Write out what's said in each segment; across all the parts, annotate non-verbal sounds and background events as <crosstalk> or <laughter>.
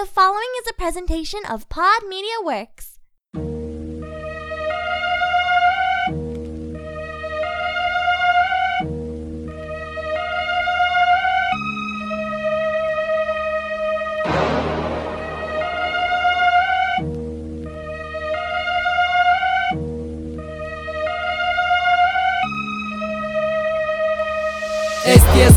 The following is a presentation of Pod Media Works.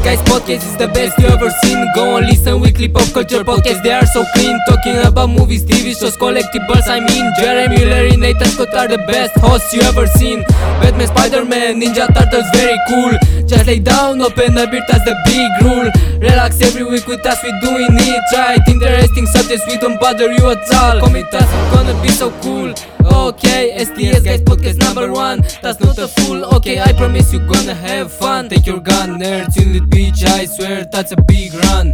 Guys Podcast is the best you ever seen. Go and listen weekly pop culture podcast. They are so clean. Talking about movies, TV shows, collectibles. I mean, Jeremy, Larry, Nathan Scott are the best hosts you ever seen. Batman, Spider Man, Ninja Turtles, very cool. Just lay down, open a beer, that's the big rule. Relax every week with us, we doing it right. Interesting subjects, we don't bother you at all. Come with us, it's gonna be so cool. Okay, STS guys podcast number one. That's not a fool. Okay, I promise you gonna have fun. Take your gun, nerds in the beach. I swear that's a big run.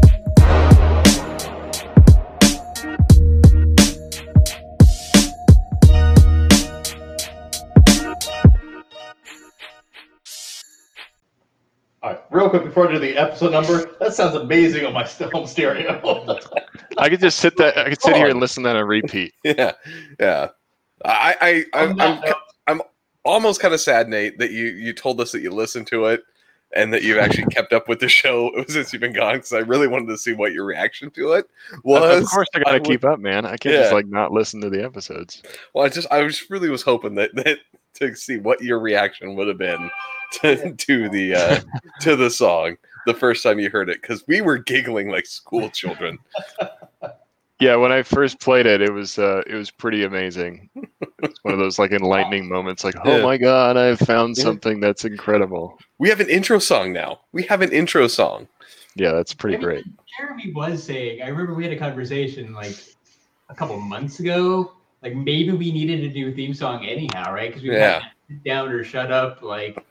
All right, real quick before I do the episode number, that sounds amazing on my st- <laughs> home stereo. I could just sit that I could sit here and listen that on a repeat. <laughs> Yeah, yeah. I, I, On I'm, that I'm, note, almost kind of sad, Nate, that you you told us that you listened to it and that you've actually <laughs> kept up with the show <laughs> since you've been gone. Because I really wanted to see what your reaction to it was. of course, I gotta keep up, man. I can't just like not listen to the episodes. Well, I just I just really was hoping that that to see what your reaction would have been to, <laughs> to the uh, to the song the first time you heard it because we were giggling like school children. Yeah, when I first played it, it was uh, it was pretty amazing. It's one of those like enlightening <laughs> moments, like, oh Yeah. my god, I found Yeah. something that's incredible. We have an intro song now. We have an intro song. Yeah, that's pretty great. Jeremy was saying, I remember we had a conversation like a couple months ago. Like maybe we needed to do a theme song anyhow, right? Because we Yeah. had sit down or shut up like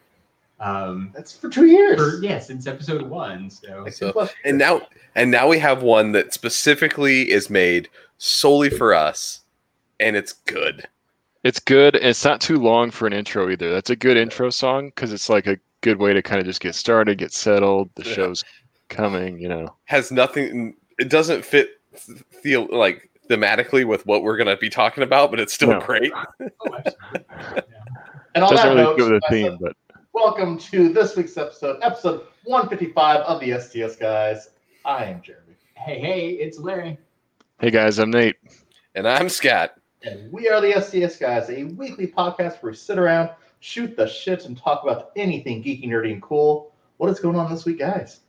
um That's for two years. for yeah, since episode one. So So- plus- and now and now we have one that specifically is made solely for us and it's good It's good. and It's not too long for an intro either. That's a good intro song because it's like a good way to kind of just get started, get settled. The Yeah. show's coming, you know. has nothing it doesn't fit feel like thematically with what we're going to be talking about but it's still No. great oh, absolutely. Yeah. <laughs> and on Doesn't that really note, go with the theme, said, but welcome to this week's episode, episode 155 of the STS guys. I am Jeremy, Hey, hey, it's Larry. hey guys, I'm Nate. and i'm Scott. and we are the STS guys, a weekly podcast where we sit around, shoot the shit, and talk about anything geeky, nerdy, and cool. What is going on this week, guys?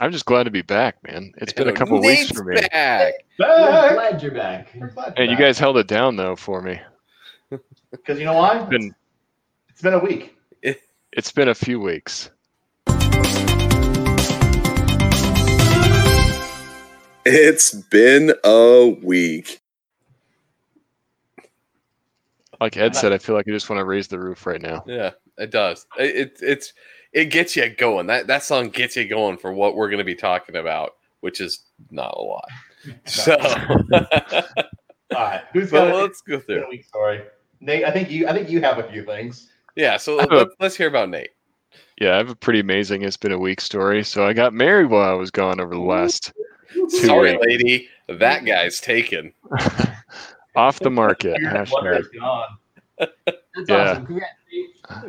I'm just glad to be back, man. It's been a couple weeks Nate's for me. back. We're Back. glad you're back. We're glad And you guys held it down though for me. <laughs> because you know why? It's been It's been a week. It's been a few weeks. it's been a week Like Ed said, I feel like I just want to raise the roof right now. yeah it does it, it it's it gets you going that that song gets you going for what we're going to be talking about which is not a lot <laughs> so <laughs> All right, who's <laughs> so got let's go who's got a through week story? Nate, I think you. I think you have a few things. Yeah so I a- let's, let's hear about nate Yeah, I have a pretty amazing it's been a week story. So I got married while I was gone over the last Two sorry weeks. lady that guy's taken <laughs> off the market. Hashtag. <laughs> That's Yeah. awesome. Congrats.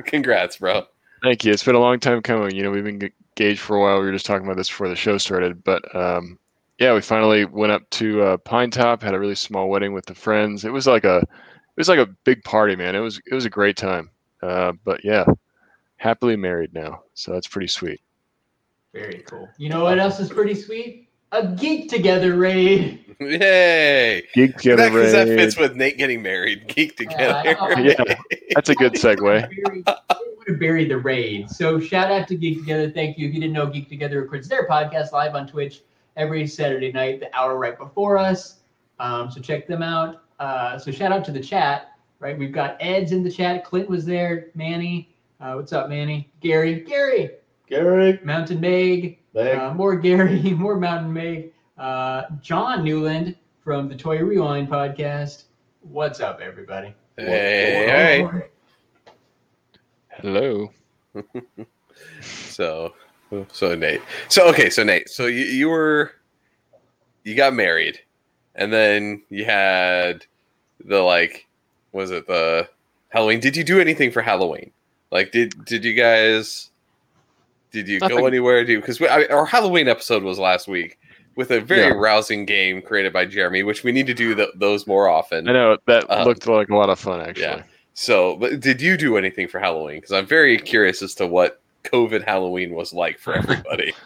Congrats bro Thank you. It's been a long time coming. You know, we've been engaged for a while. We were just talking about this before the show started, but um, yeah, we finally went up to uh, Pinetop, had a really small wedding with the friends. It was like a, it was like a big party, man. It was it was a great time. Uh, but yeah, happily married now, so that's pretty sweet. Very cool. You know what else is pretty sweet? A geek together raid. <laughs> yay Geek together, that, 'cause that raid. fits with nate getting married <laughs> geek together <laughs> Yeah. That's a good segue. would have buried the raid. So shout out to Geek Together. Thank you. If you didn't know, Geek Together records their podcast live on Twitch every Saturday night, the hour right before us. Um, so check them out. Uh, so shout out to the chat. Right, we've got Ed's in the chat. Clint was there. Manny, uh, what's up, Manny? Gary, Gary, Gary, Mountain Meg, Meg, uh, more Gary, <laughs> more Mountain Meg. Uh, John Newland from the Toy Rewind podcast. What's up, everybody? hey, hey. Hello. <laughs> So, so Nate. So okay, so Nate. So you, you were, you got married. and then you had the like, was it the Halloween? Did you do anything for Halloween? Like, did did you guys? Did you go anywhere? Do because our Halloween episode was last week with a very Yeah. rousing game created by Jeremy, which we need to do th- those more often. I know that Uh, looked like a lot of fun actually. Yeah. So, but did you do anything for Halloween? Because I'm very curious as to what COVID Halloween was like for everybody. <laughs>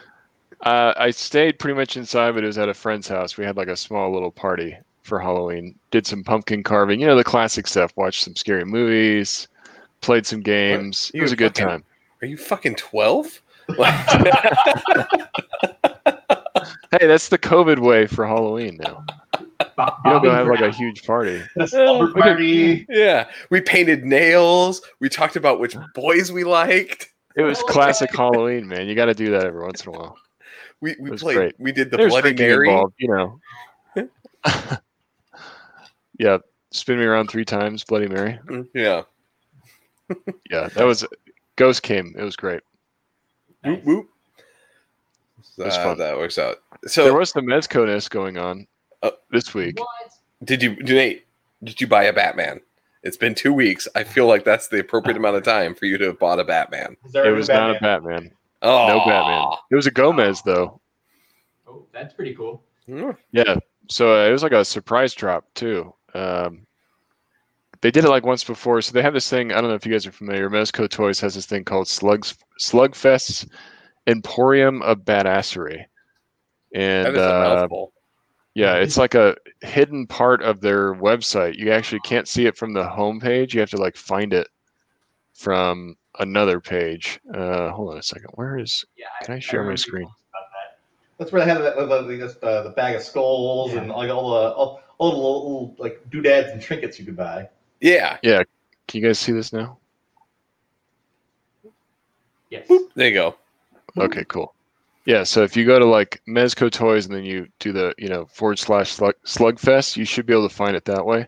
Uh, I stayed pretty much inside, but it was at a friend's house. We had like a small little party for Halloween. Did some pumpkin carving, you know, the classic stuff. Watched some scary movies, played some games. You It was a good fucking- time. Are you fucking 12? <laughs> Hey, that's the COVID way for Halloween now. Bob- You don't go have like a huge party. <laughs> The slumber party. yeah. We painted nails. We talked about which boys we liked. It was classic Halloween, man. You got to do that every once in a while. We, we played, great. we did the There's Bloody Mary. involved, you know. <laughs> yeah, spin me around three times, Bloody Mary. Yeah. Yeah, that was Ghost came. It was great. Whoop, whoop. was Uh, fun. that works out. So there So, was some Mezco-ness going on Uh, this week. What? did you, Nate, did you buy a Batman? It's been two weeks. I feel like that's the appropriate amount of time for you to have bought a Batman. It was Batman? not a Batman. Oh, No Batman. It was a Gomez though. Oh, that's pretty cool. Mm, Yeah. So uh, it was like a surprise drop too. Um, they did it like once before. So they have this thing. I don't know if you guys are familiar. Mezco Toys has this thing called Slugs Slugfest Emporium of Badassery, and That is a uh, yeah, it's like a hidden part of their website. You actually can't see it from the homepage. You have to like find it from another page. Uh, hold on a second. Where is? Yeah. Can I share my screen? that. That's where they have the, the, the, just, uh, the bag of skulls and like all the all, all the little, little like doodads and trinkets you could buy. Yeah. Yeah. Can you guys see this now? Yes. There you go. Okay, cool. Yeah, so if you go to like Mezco Toys and then you do the you know forward slash slug, Slugfest, you should be able to find it that way.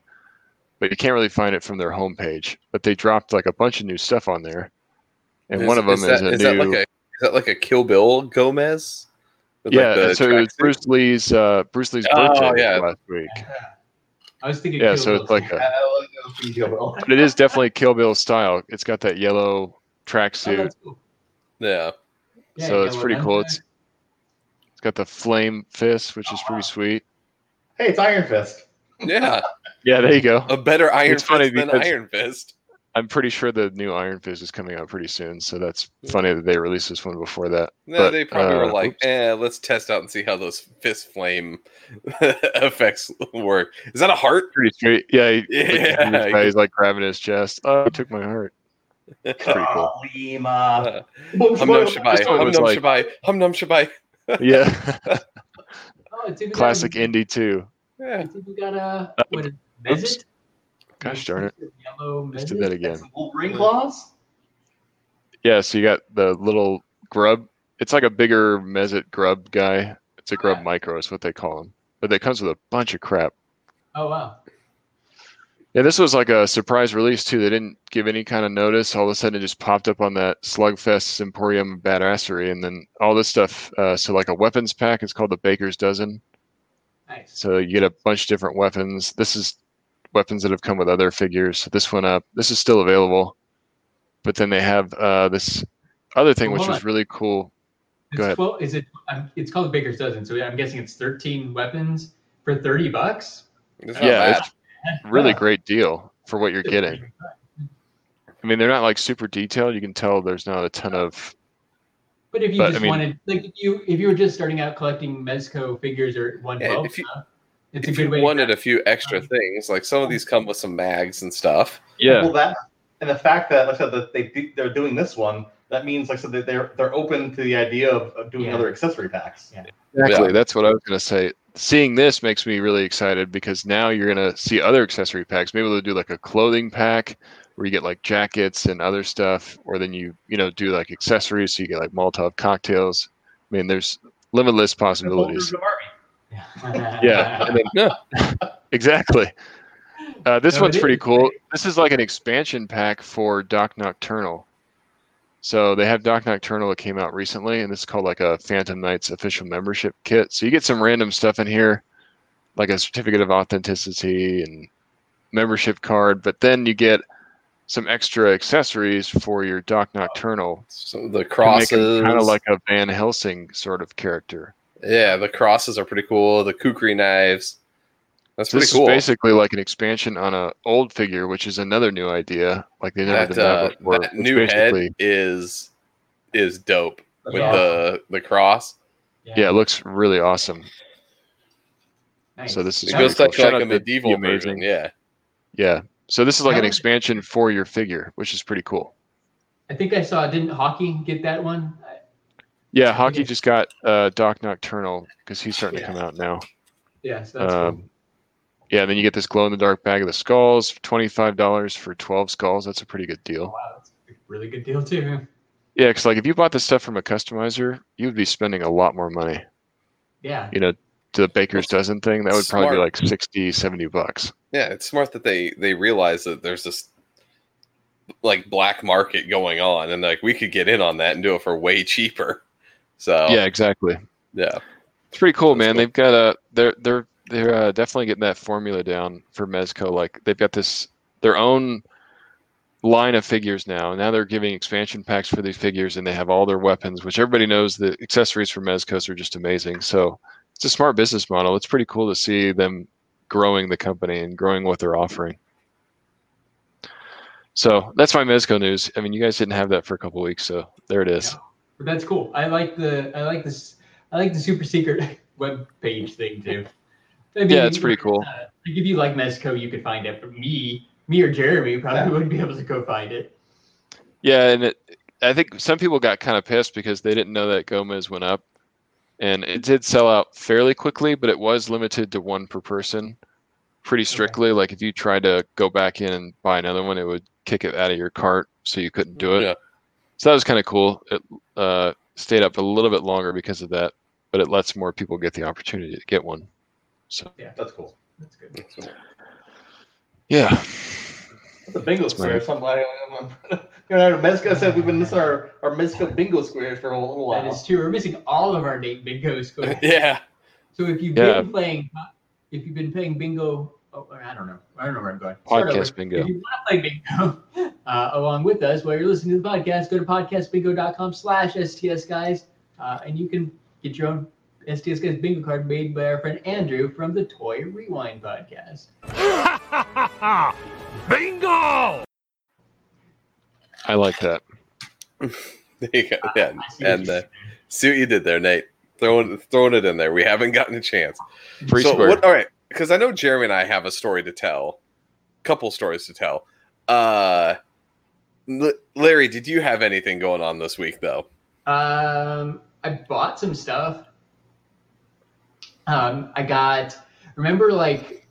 But you can't really find it from their homepage. But they dropped like a bunch of new stuff on there, and Is- one of them is, that, a is new. that like a is that like a Kill Bill Gomez? With, yeah, like, the so it was? Bruce Lee's uh, Bruce Lee's Oh, birthday yeah. last week. I was thinking. Yeah, Kill so Bill it's like too. a, I like those things, you know. but it is definitely Kill Bill style. It's got that yellow Oh, tracksuit. that's cool. Yeah. Yeah, So it's pretty cool. It's it's got the flame fist, which is pretty sweet. Hey, it's Iron Fist. Yeah. <laughs> Yeah, there you go. A better Iron It's funny Fist than because- Iron Fist. I'm pretty sure the new Iron Fist is coming out pretty soon, so that's funny that they released this one before that. No, But, they probably uh, were like, oops. eh, let's test out and see how those fist flame <laughs> effects work. Is that a heart? Pretty straight. Yeah, he, Yeah. this guy, he's like grabbing his chest. Oh, he took my heart. Pretty cool. Kalima. Uh, hum num shabai, This hum num like- shabai, hum num shabai. <laughs> Yeah, Oh, it's got- classic indie too. Yeah. It's even got a Uh, what is oops. Gosh darn it! Yellow Just did that again. Wolverine claws. Yeah, so you got the little grub. It's like a bigger Mezit grub guy. It's a grub micro, is what they call him. But it comes with a bunch of crap. Oh wow. Yeah, this was like a surprise release too. They didn't give any kind of notice. All of a sudden, it just popped up on that Slugfest Emporium Badassery, and then all this stuff. Uh, so, like a weapons pack, it's called the Baker's Dozen. Nice. So you get a bunch of different weapons. This is weapons that have come with other figures. This one up. This is still available, but then they have uh, this other thing, which is on. really cool. It's Go ahead. 12, is it? Um, it's called Baker's Dozen, so I'm guessing it's 13 weapons for 30 bucks. It's yeah, bad. it's really great deal for what you're getting. I mean, they're not like super detailed. You can tell there's not a ton of But if you But, I just mean- wanted, like, if you if you were just starting out collecting Mezco figures or 112, if you- uh, it's If a you way. wanted to, a few extra things, like some of these come with some mags and stuff. yeah. Well, that and the fact that, like I said, that they they're doing this one, that means, like I said, that they're they're open to the idea of, of doing Yeah. other accessory packs. Yeah. Exactly. Yeah. That's what I was going to say. Seeing this makes me really excited because now you're going to see other accessory packs. Maybe they'll do like a clothing pack where you get like jackets and other stuff, or then you you know do like accessories, so you get like Molotov cocktails. I mean, there's limitless possibilities. Yeah, and <laughs> then, exactly. Uh, this No, one's pretty is, cool. This is like an expansion pack for Doc Nocturnal. So they have Doc Nocturnal that came out recently, and this is called like a Phantom Knights official membership kit. So you get some random stuff in here. like a certificate of authenticity and membership card, but then you get some extra accessories for your Doc Nocturnal. So the to crosses, kind of like a Van Helsing sort of character. Yeah, the crosses are pretty cool. The kukri knives, that's So pretty this cool. is basically like an expansion on an old figure, which is another new idea. Like they never that did that uh, before. that new basically- head is is dope with Yeah. the the cross. Yeah, it looks really awesome. Nice. so this is It That goes cool. like, Shout like a medieval amazing. version. Yeah, Yeah. So this is like an expansion for your figure, which is pretty cool. I think I saw. Didn't hockey get that one? I- Yeah, Yeah. Hockey just got uh, Doc Nocturnal because he's starting Yeah. to come out now. Yeah, so that's cool. Um, yeah, and then you get this glow in the dark bag of the skulls, twenty five dollars for twelve skulls. That's a pretty good deal. Wow, that's a really good deal too. Yeah, because like if you bought this stuff from a customizer, you would be spending a lot more money. Yeah, You know, to the baker's dozen thing, that would probably be like 60, 70 bucks. yeah. It's smart that they they realize that there's this like black market going on, and like we could get in on that and do it for way cheaper. So Yeah, exactly. yeah, It's pretty cool, That's man. cool. They've got a they're they're they're uh, definitely getting that formula down for Mezco. Like they've got this their own line of figures now. Now they're giving expansion packs for these figures, and they have all their weapons, which everybody knows the accessories for Mezcos are just amazing. So it's a smart business model. It's pretty cool to see them growing the company and growing what they're offering. So that's my Mezco news. I mean, you guys didn't have that for a couple weeks, so there it is. Yeah. But that's cool. I like the I like this I like the super secret <laughs> web page thing too. I mean, Yeah, it's pretty cool. uh, like if you like Mezco, you could find it. But me, me or Jeremy probably Yeah. wouldn't be able to go find it. Yeah, and it, I think some people got kind of pissed because they didn't know that Gomez went up, and it did sell out fairly quickly, but it was limited to one per person, pretty strictly. Like if you tried to go back in and buy another one, it would kick it out of your cart, so you couldn't do it. Yeah. So that was kind of cool. It uh, stayed up a little bit longer because of that, but it lets more people get the opportunity to get one. So yeah, That's cool. That's good. yeah, That's a bingo That's square. right. Somebody, <laughs> you know, Mezco said we've been missing our, our Mezco bingo squares for a little while. is true. We're missing all of our Nate Bingo scores. <laughs> yeah. So if you've Yeah. been playing, if you've been playing bingo, oh, I don't know, I don't know where I'm going. Podcast bingo. If you want to play bingo <laughs> uh, along with us while you're listening to the podcast, go to podcastbingo.com slash STS guys, uh, and you can get your own STS guys bingo card made by our friend Andrew from the Toy Rewind podcast. <laughs> Bingo! I like that. <laughs> There you go. Yeah, I see what and you're uh, see what you did there, Nate. Throwing throwing it in there. We haven't gotten a chance. Free so what? All right, because I know Jeremy and I have a story to tell, couple stories to tell. Uh, L- Larry, did you have anything going on this week though? Um, I bought some stuff. Um, I got remember like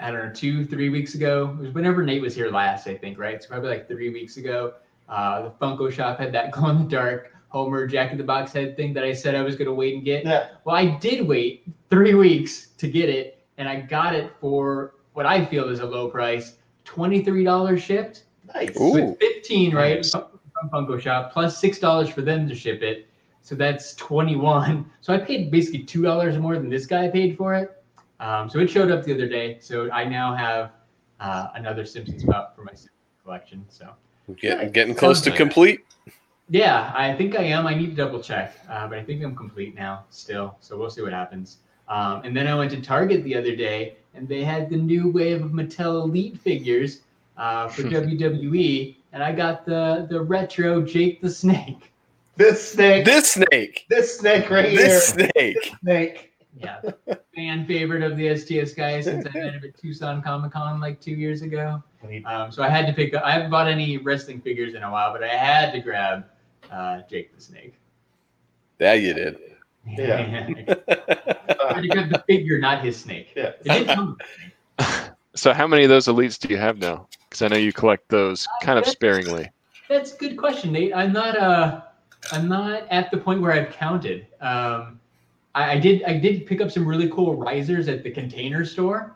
I don't know two three weeks ago. It was whenever Nate was here last, I think, right? So probably like three weeks ago. Uh, the Funko shop had that <laughs> glow in the dark Homer Jack in the Box head thing that I said I was gonna wait and get. Yeah. Well, I did wait three weeks to get it, and I got it for what I feel is a low price, twenty three dollars shipped. Nice. Ooh. with 15 right? Nice. from funko shop plus six dollars for them to ship it. So that's 21 so i paid basically two dollars more than this guy paid for it. Um, so it showed up the other day. So i now have uh, another simpsons pup for my Simpsons collection so. Get, getting close to complete. yeah i think i am. I need to double check uh, but i think i'm complete now still. So we'll see what happens um, and then i went to target the other day and they had the new wave of mattel elite figures uh, for <laughs> wwe and i got the the retro jake the snake This snake. This, snake. This snake. snake right This here. snake. Snake. yeah fan favorite of the sts guys since i met him at tucson comic-con like two years ago um, so i had to pick up i haven't bought any wrestling figures in a while but i had to grab uh, jake the snake Yeah, you did. Yeah. <laughs> I had to grab the figure, not his snake. Yeah. It didn't come. <laughs> So how many of those elites do you have now? Because I know you collect those kind of sparingly. That's a good question, Nate. I'm not uh I'm not at the point where I've counted. Um, I, I did I did pick up some really cool risers at the container store.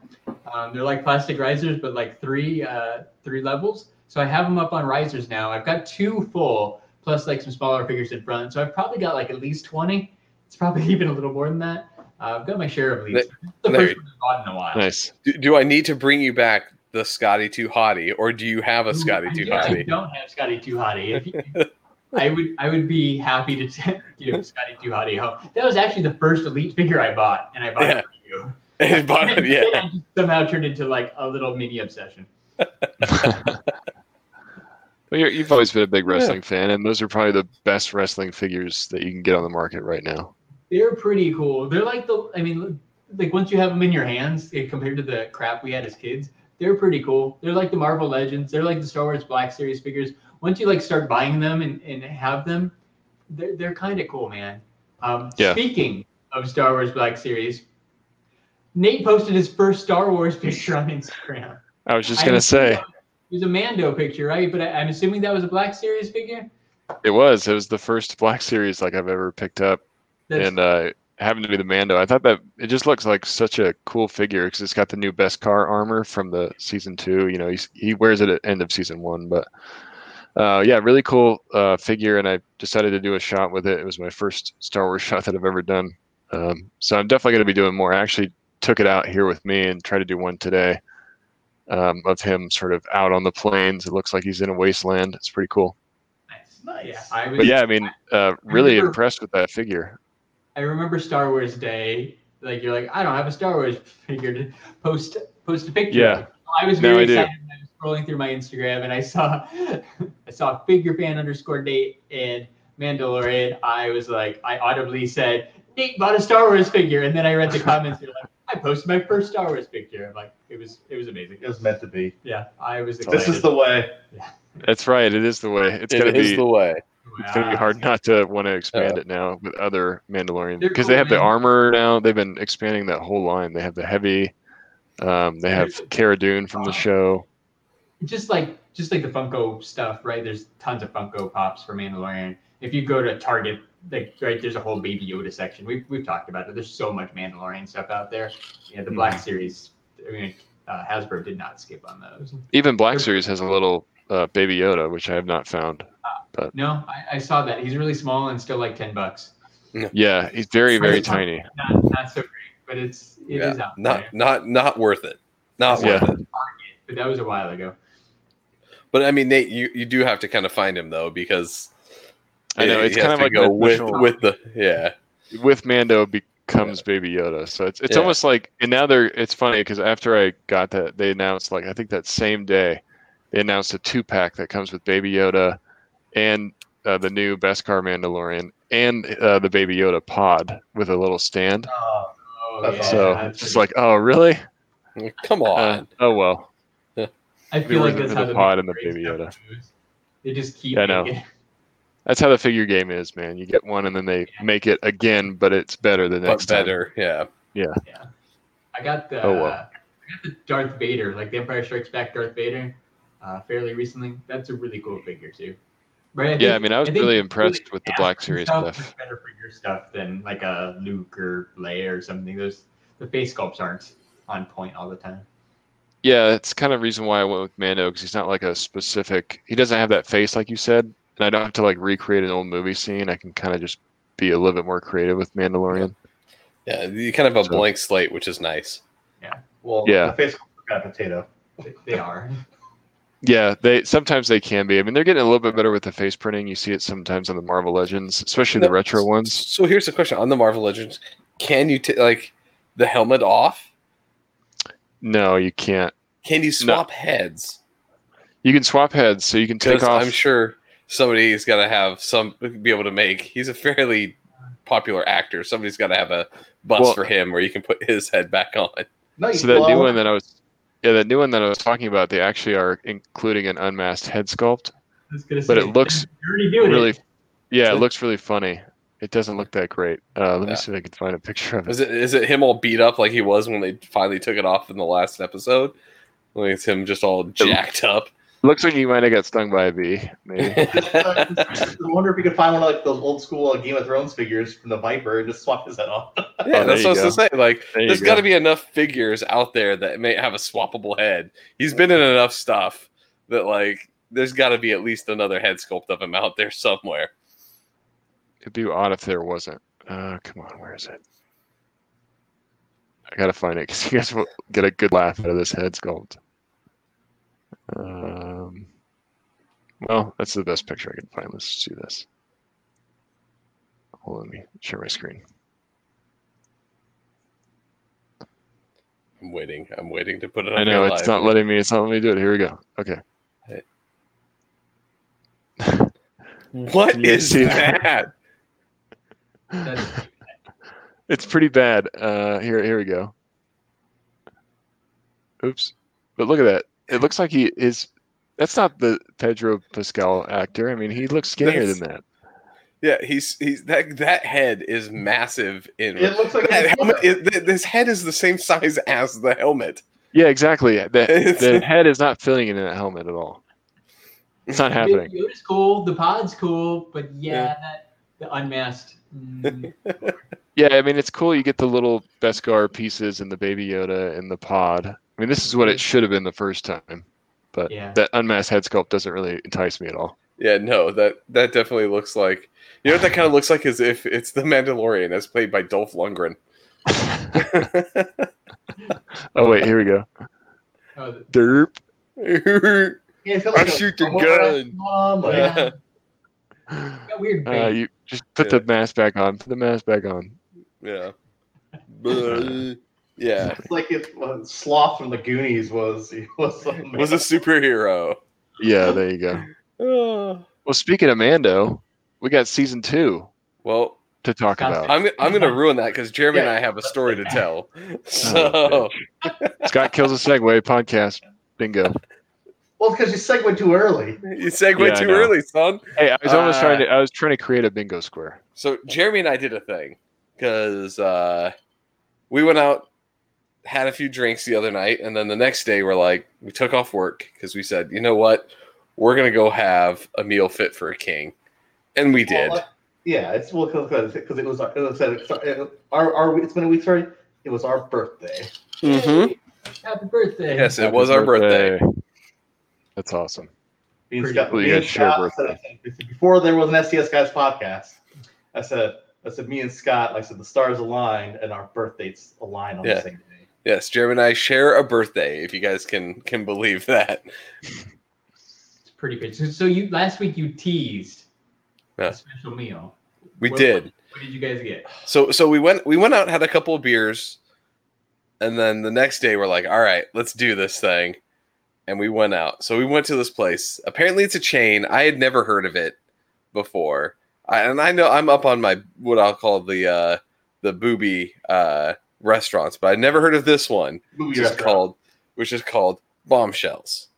Um, they're like plastic risers, but like three uh, three levels. So I have them up on risers now. I've got two full, plus like some smaller figures in front. So I've probably got like at least twenty. It's probably <laughs> even a little more than that. Uh, I've got my share of leads. The there first one I've bought in a while. Nice. Do, do I need to bring you back the Scotty Too Hottie, or do you have a Scotty I Too do- I don't have Scotty Too Hottie. If you, <laughs> I would I would be happy to <laughs> t- give Scotty Too Hottie home. That was actually the first elite figure I bought, and I bought Yeah. it for you. And bought it, yeah. it somehow turned into like a little mini obsession. Well, you're, you've always been a big wrestling fan, and those are probably the best wrestling figures that you can get on the market right now. They're pretty cool. They're like the I mean like once you have them in your hands eh, compared to the crap we had as kids, they're pretty cool. They're like the Marvel Legends. They're like the Star Wars Black Series figures. Once you like start buying them and, and have them, they're they're kind of cool, man. Um, Yeah. Speaking of Star Wars Black Series, Nate posted his first Star Wars <laughs> picture on Instagram. I was just gonna say It was a Mando picture, right? But I, I'm assuming that was a Black Series figure. it was. It was the first Black Series like I've ever picked up, That's, and uh, happened to be the Mando. I thought that it just looks like such a cool figure because it's got the new Beskar armor from the season two. You know, he's, he wears it at end of season one, but uh, yeah, really cool uh, figure. And I decided to do a shot with it. It was my first Star Wars <laughs> shot that I've ever done. Um, so I'm definitely going to be doing more. I actually took it out here with me and tried to do one today um, of him sort of out on the plains. It looks like he's in a wasteland. It's pretty cool. nice. Yeah, I was, But yeah, I mean, uh, really remember- impressed with that figure. I remember Star Wars Day. Like you're like, I don't have a Star Wars <laughs> figure to post post a picture. Yeah. I was No, very I excited when I was scrolling through my Instagram and I saw <laughs> I saw figure fan underscore date and Mandalorian. I was like, I audibly said, Nate bought a Star Wars figure, and then I read the comments. They're like, I posted my first Star Wars picture. I'm like, it was it was amazing. It was meant to be. Yeah, I was excited. This is the way. Yeah. That's right. It is the way. It's It gonna is be. the way. It's gonna be hard not to want to expand it now with other Mandalorian because cool, they have the armor now. They've been expanding that whole line. They have the heavy. Um, they have Cara Dune from the show. just like just like the Funko stuff, right? There's tons of Funko Pops for Mandalorian. If you go to Target, like right, there's a whole Baby Yoda section. We've we've talked about it. There's so much Mandalorian stuff out there. Yeah, the Black Series. I mean, uh, Hasbro did not skip on those. Even Black Series has a little uh, Baby Yoda, which I have not found. No, I, I saw that. He's really small and still like ten bucks. Yeah, he's very very Right. tiny. Not not so great, but it's it is Yeah, out not there. not not worth it. Not Yeah. worth it. But that was a while ago. But I mean, Nate, you, you do have to kind of find him though because I know it's kind of like go an with official- with the yeah with Mando becomes Baby Yoda. So it's it's Yeah. almost like and now they're it's funny because after I got that they announced like I think that same day they announced a two pack that comes with Baby Yoda and uh, the new Beskar Mandalorian and uh, the Baby Yoda pod with a little stand. Oh, Oh That's yeah, so it's just like oh really? come on Uh, oh well. I feel like worth it that's how the the pod and the Baby Yoda. moves. They just keep. I know. making- That's how the figure game is, man. You get one and then they make it again, but it's better the but next time. better yeah Yeah. I got the Oh, well. I got the Darth Vader, like the Empire Strikes Back Darth Vader, uh, fairly recently. That's a really cool figure too. Right? Yeah, I mean, I was think really really impressed with the Black <laughs> Series stuff. better for your stuff than like a Luke or Leia or something. Those the face sculpts aren't on point all the time. Yeah, that's kind of the reason why I went with Mando because he's not like a specific. He doesn't have that face like you said, and I don't have to like recreate an old movie scene. I can kind of just be a little bit more creative with Mandalorian. yeah you kind of have a So- blank slate which is nice Yeah. well, Yeah. the face got a potato. They, they are. <laughs> Yeah, they sometimes they can be. I mean, they're getting a little bit better with the face printing. You see it sometimes on the Marvel Legends, especially the retro ones. so here's the question on the Marvel Legends can you take like the helmet off No, you can't. can you swap heads You can swap heads, so you can take off. I'm sure somebody's got to have some be able to make he's a fairly popular actor somebody's got to have a bust Well- for him where you can put his head back on No, So that new one that I was, yeah, that new one that I was talking about, they actually are including an unmasked head sculpt. I was gonna But say, it looks <laughs> you're already doing Really, it. yeah, it looks really funny. It doesn't look that great. Uh, let Yeah. me see if I can find a picture of it. Is it is it him all beat up like he was when they finally took it off in the last episode? Like it's him just all jacked up. Looks like he might have got stung by a bee, maybe. <laughs> I wonder if we could find one of like those old school uh, Game of Thrones figures from the Viper and just swap his head off. <laughs> Yeah, Oh, there that's you what I was go. gonna say. Like, There you there's go. got to be enough figures out there that may have a swappable head. He's been in enough stuff that like there's got to be at least another head sculpt of him out there somewhere. It'd be odd if there wasn't. Uh, come on, where is it? I gotta find it because you guys will get a good laugh out of this head sculpt. Um, well, that's the best picture I can find. Let's do this. Hold on, let me share my screen. I'm waiting. I'm waiting to put it. I know it's live. not letting me. It's not letting me do it. Here we go. Okay. <laughs> What Can you is see that? <laughs> It's pretty bad. Uh, here, here we go. Oops. But look at that. It looks like he is. That's not the Pedro Pascal actor. I mean, he looks skinnier That's- than that. Yeah, he's he's that that head is massive. In It looks like that helmet. It, th- this head is the same size as the helmet. Yeah, exactly. The, <laughs> the head is not fitting in that helmet at all. It's not happening. Yoda's cool. The pod's cool, but yeah, Yeah. that the unmasked. mm, <laughs> Yeah, I mean, it's cool. You get the little Beskar pieces and the Baby Yoda and the pod. I mean, this is what it should have been the first time. But Yeah. that unmasked head sculpt doesn't really entice me at all. Yeah, no, that that definitely looks like. You know what that kind of looks like is if it's the Mandalorian as played by Dolph Lundgren. <laughs> <laughs> Oh wait, here we go. oh, the- Derp. <laughs> Yeah, I like a- shoot the a gun. mom, like- yeah. Weird Uh, you just put the mask back on. Put the mask back on. yeah. But, yeah. It's like it uh, Sloth from the Goonies was was Was a superhero. Yeah, there you go. Oh. <sighs> Well, speaking of Mando, we got season two Well, to talk about. I'm I'm gonna ruin that because Jeremy and I have a story to tell. <laughs> Oh, <laughs> So Scott kills a segue podcast. Bingo. Well, because you segued too early. you segued Yeah, too early, son. Hey, I was almost Uh, trying to. I was trying to create a bingo square. So Jeremy and I did a thing because uh, we went out, had a few drinks the other night, and then the next day we're like, we took off work because we said, you know what, we're gonna go have a meal fit for a king, and we did. Well, uh, yeah, it's well because because it was our- it was it, our our it's been a week sorry. It was our birthday. Mhm. Happy birthday. Yes, it Happy was our birthday. That's awesome. Me Scott, cool. me and guys share a Scott said, I said, before there was an STS guys podcast. I said I said me and Scott like I said the stars aligned and our birthdays align on Yeah. the same day. Yes, Jeremy and I share a birthday. If you guys can can believe that. It's pretty good. So, so you last week you teased Yeah. a special meal. We What- did. What did you guys get? So so we went we went out had a couple of beers, and then the next day we're like, all right, let's do this thing, and we went out. So we went to this place. Apparently it's a chain. I had never heard of it before, I, and I know I'm up on my what I'll call the uh, the booby uh, restaurants, but I'd never heard of this one, Movie which is called which is called Bombshells.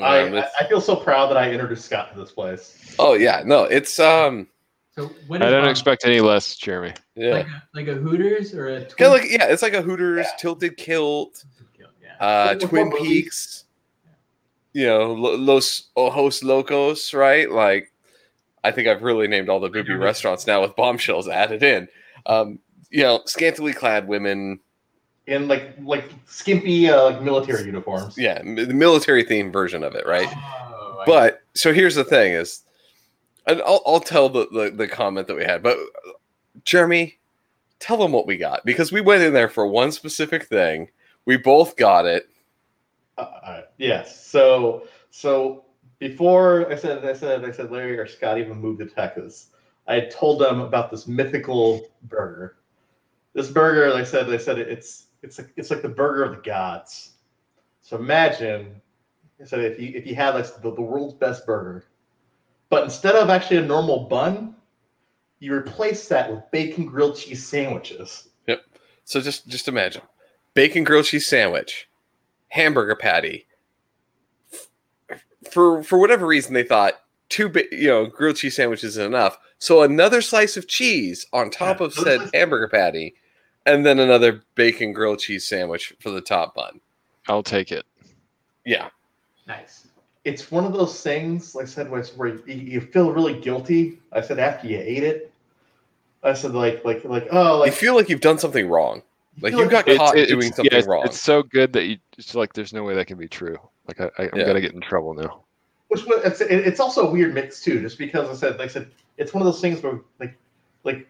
I, Um, I, I feel so proud that I introduced Scott to this place. oh yeah, no, it's um So what I don't Bomb- expect any less, Jeremy. yeah, like a, like a Hooters or a kind of like yeah, it's like a Hooters Yeah. tilted kilt. yeah. uh, Twin more movies. Peaks, you know, Los Ojos Locos, right? Like, I think I've really named all the booby restaurants now with bombshells added in. Um, you know, scantily clad women, In like like skimpy uh, like military uniforms. yeah, the military themed version of it, right? Oh, But so here's the thing: is, and I'll, I'll tell the, the the comment that we had, but Jeremy, tell them what we got because we went in there for one specific thing. We both got it. Uh, uh, yes. So so before I said I said I said Larry or Scott even moved to Texas, I told them about this mythical burger. This burger, like I said, they said it's it's like it's like the burger of the gods. So imagine, I said if you if you had like the, the world's best burger, but instead of actually a normal bun, you replace that with bacon grilled cheese sandwiches. Yep. So just just imagine, bacon grilled cheese sandwich, hamburger patty. For for whatever reason, they thought two ba- you know grilled cheese sandwiches is enough. So another slice of cheese on top Yeah, of said hamburger patty, and then another bacon grilled cheese sandwich for the top bun. I'll take it. Yeah, nice. it's one of those things, like I said, where, you, you feel really guilty. I said after you ate it, I said like like like oh like you feel like you've done something wrong. Like feel you got It's- caught it's- doing yeah, something it's, wrong. It's so good that you it's like there's no way that can be true. Like I, I, I'm Yeah. gonna get in trouble now. which was it's, it's also a weird mix too, just because I said like I said it's one of those things where like like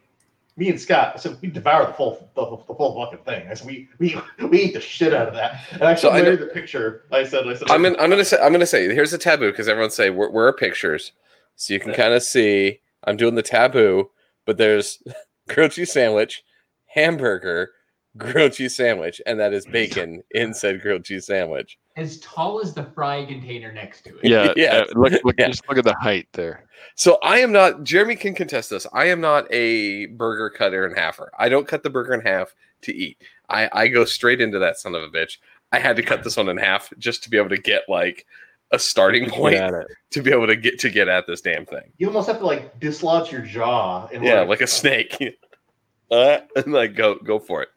me and Scott, I said we devour the full the, the full fucking thing. I said we we we eat the shit out of that. And I So I actually Larry the picture. I said I said I'm gonna, I'm gonna say I'm gonna say here's a taboo because everyone say where, where are pictures, so you can kind of see I'm doing the taboo, but there's <laughs> grilled cheese sandwich, hamburger, grilled cheese sandwich, and that is <laughs> bacon in said grilled cheese sandwich. As tall as the fry container next to it. Yeah, <laughs> Yeah. yeah. Look, look, <laughs> Yeah. just look at the height there. So I am not. Jeremy can contest this. I am not a burger cutter and halfer. I don't cut the burger in half to eat. I I go straight into that son of a bitch. I had to cut this one in half just to be able to get like a starting point Get at it. to be able to get to get at this damn thing. you almost have to like dislodge your jaw and Yeah, like a snake. <laughs> uh, and like go go for it.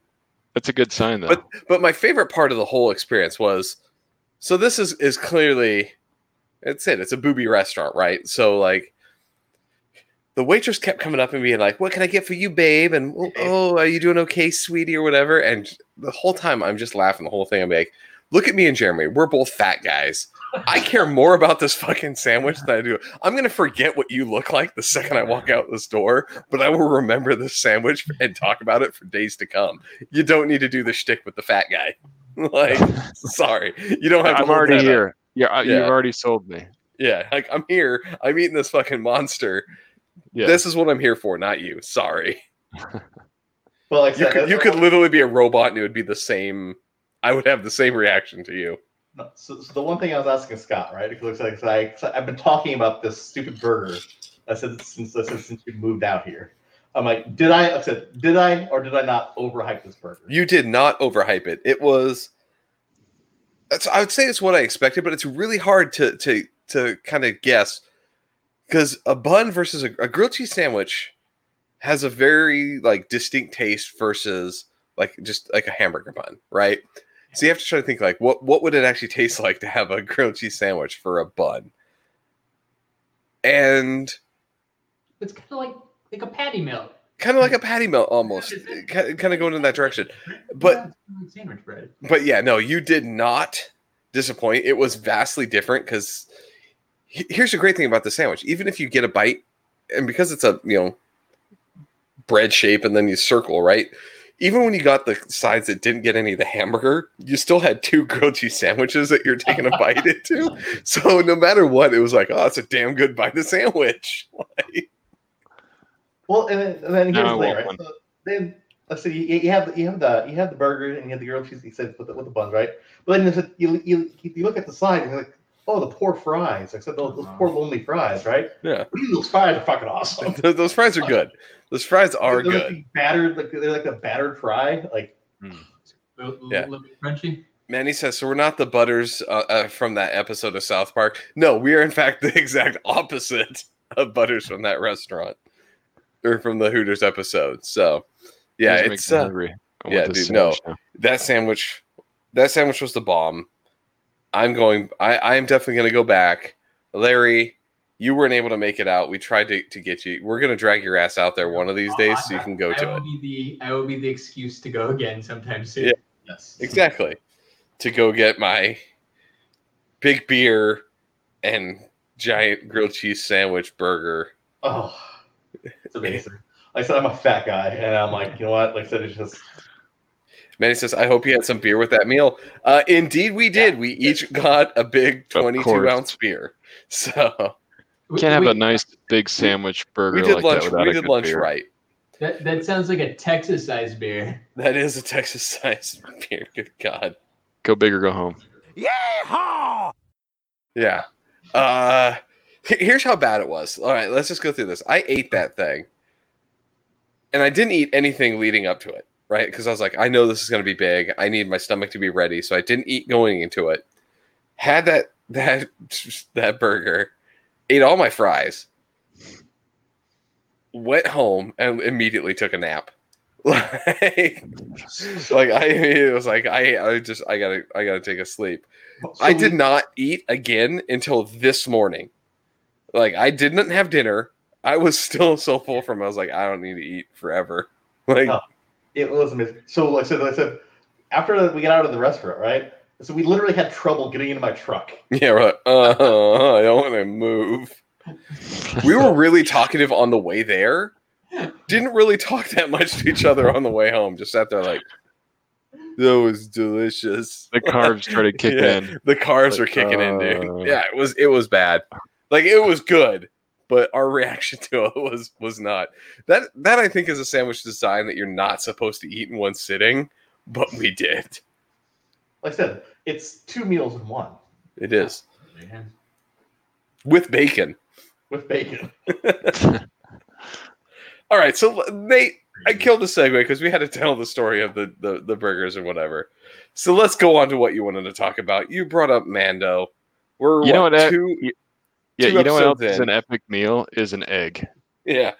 That's a good sign, though. But but my favorite part of the whole experience was so this is is clearly it's it. It's a booby restaurant, right? So like the waitress kept coming up and being like, "What can I get for you, babe?" And "Oh, <laughs> oh, are you doing okay, sweetie, or whatever? And the whole time I'm just laughing the whole thing. I'm like, "Look at me and Jeremy. We're both fat guys. I <laughs> care more about this fucking sandwich than I do. I'm gonna forget what you look like the second I walk out this door, but I will remember this sandwich and talk about it for days to come. You don't need to do the shtick with the fat guy. <laughs> like, sorry, you don't have to. I'm already that up. here. Yeah, Yeah. you've already sold me. Yeah, like I'm here. I'm eating this fucking monster. Yeah. This is what I'm here for, not you. Sorry. <laughs> well, like You said, could, you could literally be a robot and it would be the same. I would have the same reaction to you. So, so the one thing I was asking Scott, right? Because like, I, I've been talking about this stupid burger. I said since I said since you moved out here. I'm like, did I? I said, did I or did I not overhype this burger? You did not overhype it. It was. That's, I would say it's what I expected, but it's really hard to to to kind of guess because a bun versus a, a grilled cheese sandwich has a very like distinct taste versus like just like a hamburger bun, right? So you have to try to think like what what would it actually taste like to have a <laughs> grilled cheese sandwich for a bun? And It's kind of like like a patty melt. kind of like a patty melt almost, <laughs> kind of going in that direction. But Yeah, sandwich bread. but yeah, no, you did not disappoint. It was vastly different because here's the great thing about the sandwich. Even if you get a bite, and because it's a you know bread shape and then you circle right. Even when you got the sides that didn't get any of the hamburger, you still had two <laughs> grilled cheese sandwiches that you're taking a bite into. <laughs> So no matter what, it was like, oh, it's a damn good bite of sandwich. Like, Well, and then, and then here's No, the thing, right? want So then let's see, you, you have you have the you have the burger and you have the grilled cheese. You said with the, with the buns, right? But then there's a- you, you you look at the side and you're like, oh, the poor fries. I said those, those poor lonely fries, right? yeah, Those fries are fucking awesome. <laughs> those, those fries are good. Those fries are they're good. Like battered, like they're like a battered fry. Like A little, Yeah. little bit crunchy. Manny says, so we're not the Butters uh, uh, from that episode of South Park. No, we are in fact <laughs> the exact opposite of Butters from that restaurant or from the Hooters episode. So, yeah, This it's uh, hungry. Yeah, want this dude, no. sandwich now. that sandwich. That sandwich was the bomb. I'm going. I I am definitely going to go back. Larry, you weren't able to make it out. We tried to, to get you. We're going to drag your ass out there one of these days so you can go I to will it. be the I will be the excuse to go again sometime soon. Yeah. yes, Exactly. To go get my big beer and giant grilled cheese sandwich burger. Oh, it's amazing. Like I said, I'm a fat guy, and I'm like, you know what? Like I said, it's just Manny says, I hope you had some beer with that meal. Uh, indeed, we did. We each got a big 22 ounce beer. <laughs> So We- Can't have we- a nice big sandwich burger. we did like lunch. That without we a did good lunch beer. right. That that sounds like a Texas sized beer. That is a Texas sized <laughs> beer. Good God. Go big or go home. Yeah. Yeah. Uh, he- here's how bad it was. All right, let's just go through this. I ate that thing, and I didn't eat anything leading up to it, right? Because I was like, I know this is going to be big. I need my stomach to be ready, so I didn't eat going into it. Had that that <laughs> that burger, ate all my fries, went home, and immediately took a nap. <laughs> like, like I it was like I I just I gotta I gotta take a sleep. I did not eat again until this morning. Like I didn't have dinner. I was still so full from. I was like, I don't need to eat forever. <laughs> Like, Oh. It was amazing. So like I said, like I said, after we got out of the restaurant, right? So we literally had trouble getting into my truck. <laughs> yeah, we're like, uh, I don't want to move. We were really talkative on the way there, didn't really talk that much to each other on the way home. Just sat there like, that was delicious. The carbs started <laughs> kicking Yeah, in. The carbs Like, were kicking in, dude. uh, Yeah, it was it was bad. Like it was good, but our reaction to it was was not. That that I think is a sandwich design that you're not supposed to eat in one sitting, but we did. Like I said, it's two meals in one It is Man. with bacon. with bacon. <laughs> <laughs> All right, so Nate, I killed the segue because we had to tell the story of the, the the burgers or whatever. So let's go on to what you wanted to talk about. You brought up Mando. We're You know what, uh, Two, Yeah, you know what else episodes is an epic meal? Is an egg, yeah,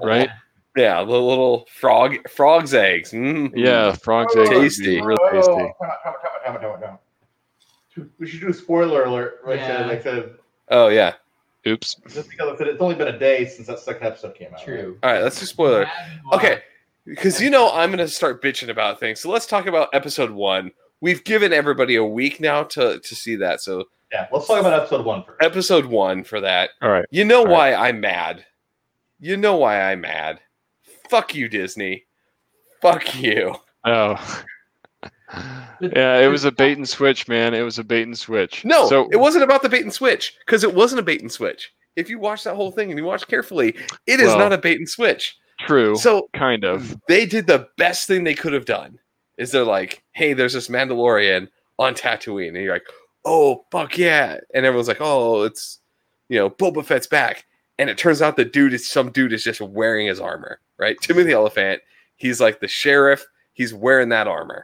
right? yeah, the little frog frog's eggs. Mm. Yeah, frog's Oh, egg would be tasty. real Oh, tasty. time out, time out, time out, time out, time out, time. We should do a spoiler alert. Like I said, Yeah. like I Oh yeah. Oops. just because it's only been a day since that second episode came out. right? True. All right, let's do spoiler. Okay, because you know I'm going to start bitching about things. So let's talk about episode one. We've given everybody a week now to to see that. So Yeah, let's talk about episode one first. episode one for that. All right. You know All why I'm mad. You know why I'm mad. Fuck you, Disney. Fuck you. Oh. yeah, it was a bait and switch, man. It was a bait and switch. No, so it wasn't about the bait and switch because it wasn't a bait and switch. If you watch that whole thing and you watch carefully, it is Well, not a bait and switch. true, So kind of. they did the best thing they could have done. Is they're like, hey, there's this Mandalorian on Tatooine, and you're like, oh fuck yeah, and everyone's like, oh, it's you know Boba Fett's back, and it turns out the dude is some dude is just wearing his armor, right? Timothy Olyphant, he's like the sheriff, he's wearing that armor,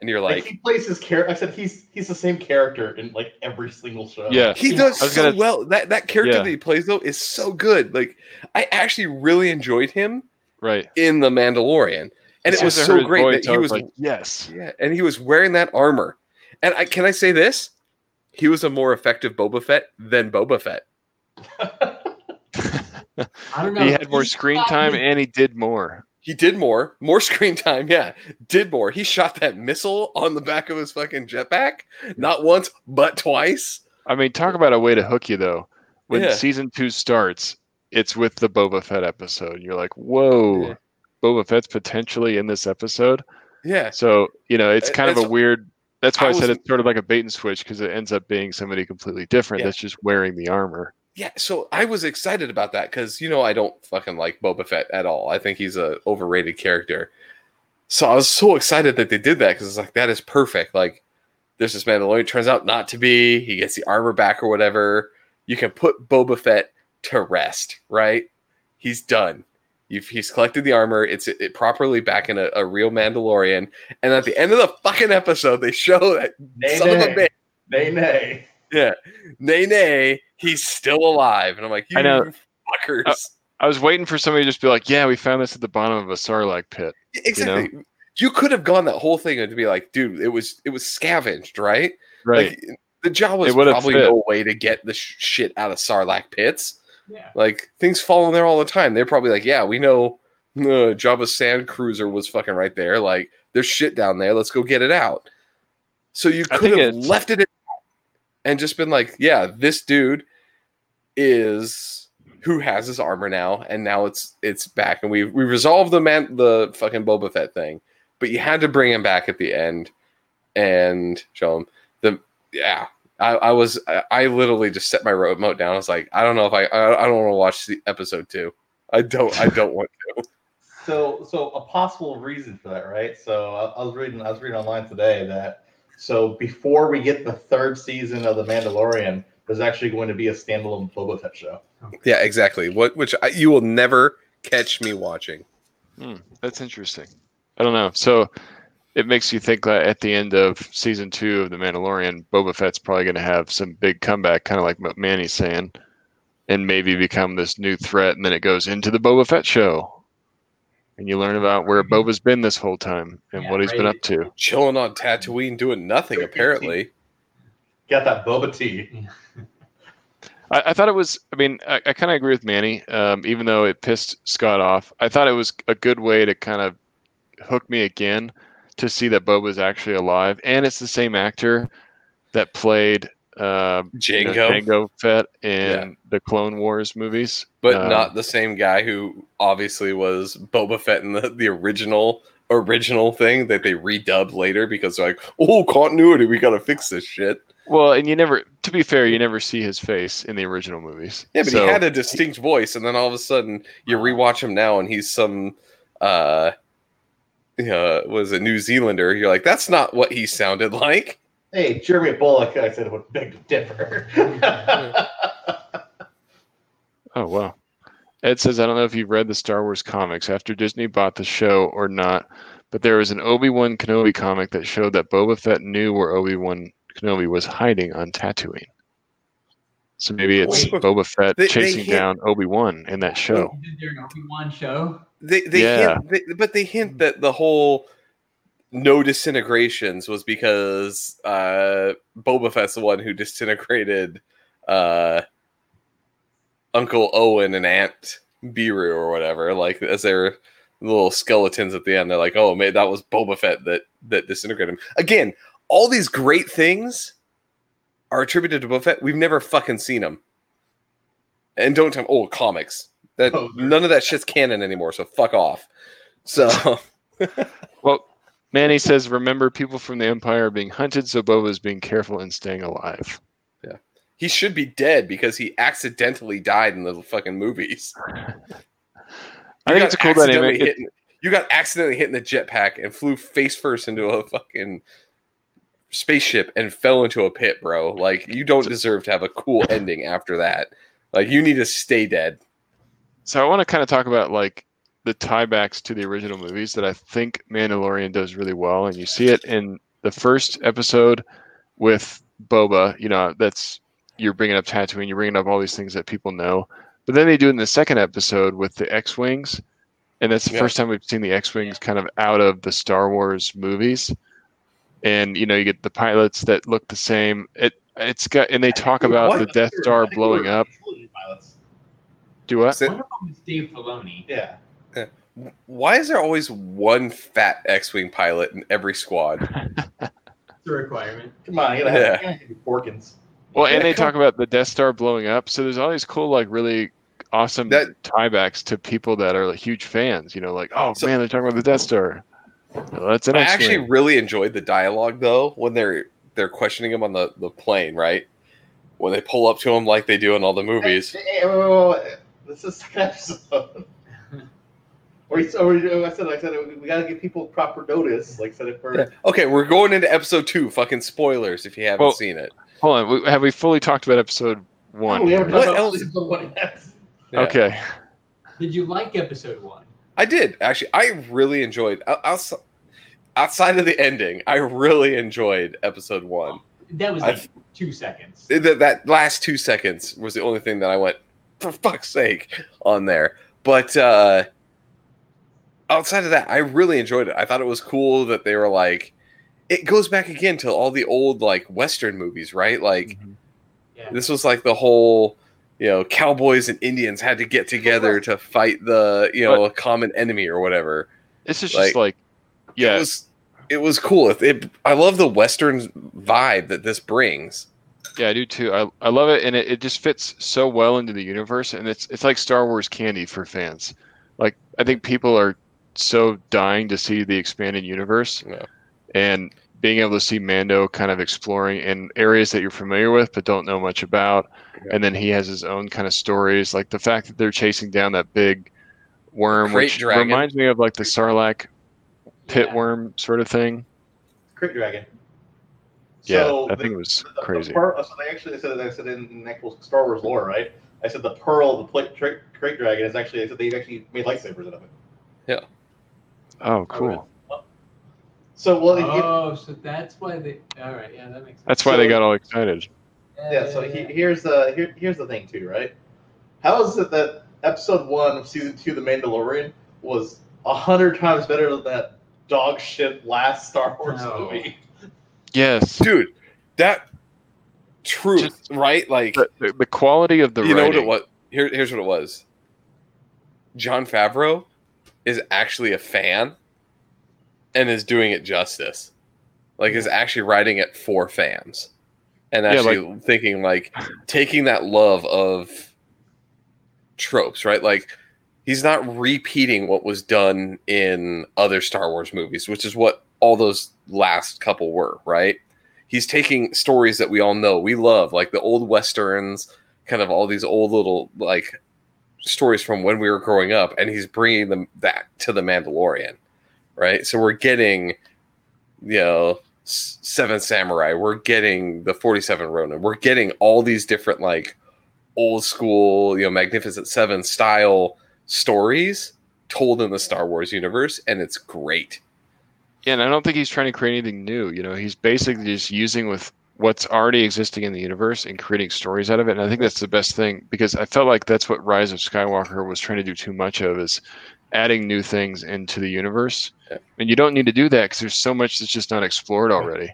and you're Like, like, he plays his character. I said he's he's the same character in like every single show. Yeah. He does so gonna- well. That that character Yeah. that he plays though is so good. Like I actually really enjoyed him Right. in the Mandalorian, and As it was soon as I heard so great voice, that he I was like, yes. yeah, and he was wearing that armor. And I can I say this? He was a more effective Boba Fett than Boba Fett. <laughs> I don't know. He had more He's screen time his- and he did more. He did more, more screen time. Yeah, did more. He shot that missile on the back of his fucking jetpack, not once but twice. I mean, talk about a way to hook you though. When Yeah. season two starts, it's with the Boba Fett episode. You're like, whoa, Yeah. Boba Fett's potentially in this episode. Yeah, So you know, it's kind of a weird. That's why I I, said was- it's sort of like a bait and switch because it ends up being somebody completely different Yeah. that's just wearing the armor. yeah. So I was excited about that because you know I don't fucking like Boba Fett at all. I think he's a overrated character. So I was so excited that they did that because it's like that is perfect. Like there's this Mandalorian turns out not to be. He gets the armor back or whatever. You can put Boba Fett to rest, right? He's done. You've, he's collected the armor. It's it, properly back in a, a real Mandalorian. And at the end of the fucking episode, they show that Nay, son of a nay. bitch. Nay, nay. Yeah, nay, nay, he's still alive. And I'm like, you I know. fuckers. Uh, I was waiting for somebody to just be like, "Yeah, we found this at the bottom of a sarlacc pit." exactly. You, could have gone that whole thing and to be like, dude, it was it was scavenged, right? Right. Like the job was probably fit. no way to get the sh- shit out of Sarlacc pits. Yeah. Like things fall in there all the time. They're probably like, yeah, we know uh, Jabba's sand cruiser was fucking right there. Like there's shit down there. Let's go get it out. So you could have left it in and just been like, yeah, this dude is who has his armor now, and now it's it's back, and we we resolved the man the fucking Boba Fett thing, but you had to bring him back at the end and show him the yeah. I, I was I, I literally just set my remote down. I was like, I don't know if I I, I don't want to watch the episode two. I don't I don't want to. <laughs> So, so a possible reason for that, right? So I, I was reading, I was reading online today that so before we get the third season of The Mandalorian, there's actually going to be a standalone Boba Fett show. Yeah, exactly. What which I, you will never catch me watching. Hmm, that's interesting. I don't know. So it makes you think that at the end of season two of The Mandalorian, Boba Fett's probably going to have some big comeback, kind of like what Manny's saying, and maybe become this new threat. And then it goes into the Boba Fett show. And you learn about where Boba's been this whole time and Yeah, what he's been up to. Chilling on Tatooine, doing nothing apparently. Got that Boba tea. I, I thought it was. I mean, I, I kind of agree with Manny. Um, even though it pissed Scott off, I thought it was a good way to kind of hook me again to see that Boba's actually alive, and it's the same actor that played uh, Django, Jango Fett in the Clone Wars movies, but Um, not the same guy who obviously was Boba Fett in the, the original original thing that they redubbed later because they're like, oh, continuity, we gotta fix this shit. Well, and you never, to be fair, you never see his face in the original movies. Yeah, but So- he had a distinct voice, and then all of a sudden you rewatch him now, and he's some uh, uh was a New Zealander. You're like, that's not what he sounded like. Hey, Jeremy Bulloch, I said would beg to differ. <laughs> Oh wow. Ed says, I don't know if you've read the Star Wars comics after Disney bought the show or not, but there was an Obi Wan Kenobi comic that showed that Boba Fett knew where Obi Wan Kenobi was hiding on Tatooine. So maybe it's Wait. Boba Fett They- they chasing hint- down Obi Wan in that show. Did there an Obi Wan show? They they Yeah. hint, they, but they hint that the whole no disintegrations was because uh Boba Fett's the one who disintegrated uh Uncle Owen and Aunt Beru or whatever. Like as they're little skeletons at the end, they're like, "Oh, man, that was Boba Fett that that disintegrated him." Again, all these great things are attributed to Boba Fett. We've never fucking seen them. And don't tell oh comics that Oh, none of that shit's canon anymore. So fuck off. So <laughs> Well, Manny says, remember people from the Empire are being hunted, so Boba is being careful and staying alive. Yeah. He should be dead because he accidentally died in the fucking movies. <laughs> I think it's a cool dynamic. It- hit in- you got accidentally hit in the jetpack and flew face first into a fucking spaceship and fell into a pit, bro. Like you don't deserve to have a cool <laughs> ending after that. Like you need to stay dead. So I want to kind of talk about like the tiebacks to the original movies that I think Mandalorian does really well, and you see it in the first episode with Boba. You know, that's you're bringing up Tatooine, you're bringing up all these things that people know, but then they do it in the second episode with the X-wings, and that's the Yeah. first time we've seen the X-wings kind of out of the Star Wars movies, and you know you get the pilots that look the same. It it's got and they talk about What? the Death Star blowing up. Pilots. Do what? Sit- One of them is Dave Filoni. Yeah. Why is there always one fat X-wing pilot in every squad? <laughs> It's a requirement. Come on, you gotta Yeah. have, you gotta have your Porkins. Well, and they come- talk about the Death Star blowing up. So there's all these cool, like, really awesome That- tiebacks to people that are like huge fans. You know, like, oh So- man, they're talking about the Death Star. Well, that's an I X-wing. actually really enjoyed the dialogue though when they're they're questioning him on the, the plane, right? When they pull up to him like they do in all the movies. Hey, hey, wait, wait, wait. This is the second episode. <laughs> Or or I said, I said, we gotta give people proper notice. Like I said, if we're Yeah. Okay, we're going into episode two. Fucking spoilers if you haven't Well, seen it. Hold on, we- have we fully talked about episode one? Oh, we haven't What done else? episode one yet. Yeah. Okay, Did you like episode one? I did actually. I really enjoyed out- outside of the ending. I really enjoyed episode one. That was like I've- two seconds. That, that last two seconds was the only thing that I went for fuck's sake on there. But uh outside of that, I really enjoyed it. I thought it was cool that they were like. It goes back again to all the old like Western movies, right? Like Yeah. this was like the whole you know cowboys and indians had to get together to fight the you know a common enemy or whatever. This is Like, just like, yeah, it was it was cool. It, it, i love the western vibe that this brings. Yeah, I do too. I, I love it, and it, it just fits so well into the universe, and it's it's like Star Wars candy for fans. Like I think people are so dying to see the expanded universe, Yeah. and being able to see Mando kind of exploring in areas that you're familiar with but don't know much about, Yeah. and then he has his own kind of stories, like the fact that they're chasing down that big worm, krayt which dragon. reminds me of like the Sarlacc pit Yeah. worm sort of thing. Krayt Dragon. Yeah, So I the- think it was the- the crazy. pearl- so they actually said that I said in actual Star Wars lore, right? I said the pearl, the plate, tra- krayt dragon is actually. I said they've actually made lightsabers out of it. Yeah. Oh, oh cool. So well, you- Oh, so that's why they. All right, yeah, that makes sense. That's why So- they got all excited. Yeah. So he, here's the here, here's the thing too, right? How is it that episode one of season two, The Mandalorian, was a hundred times better than that dog shit last Star Wars No. movie? Yes. dude that truth Just- right like the, the, the quality of the you know what it was Here, here's what it was jon favreau is actually a fan and is doing it justice like is actually writing it for fans and Yeah, actually thinking like taking that love of tropes, right? Like he's not repeating what was done in other Star Wars movies, which is what all those last couple were, right? He's taking stories that we all know, we love, like the old westerns, kind of all these old little like stories from when we were growing up, and he's bringing them back to the Mandalorian, right? So we're getting, you know, S- Seven Samurai, we're getting the Forty Seven Ronin, we're getting all these different like old school, you know, Magnificent Seven style stories told in the Star Wars universe, and it's great. Yeah, and I don't think he's trying to create anything new. You know, he's basically just using with what's already existing in the universe and creating stories out of it. And I think that's the best thing because I felt like that's what Rise of Skywalker was trying to do too much of is adding new things into the universe. Yeah. And you don't need to do that because there's so much that's just not explored already.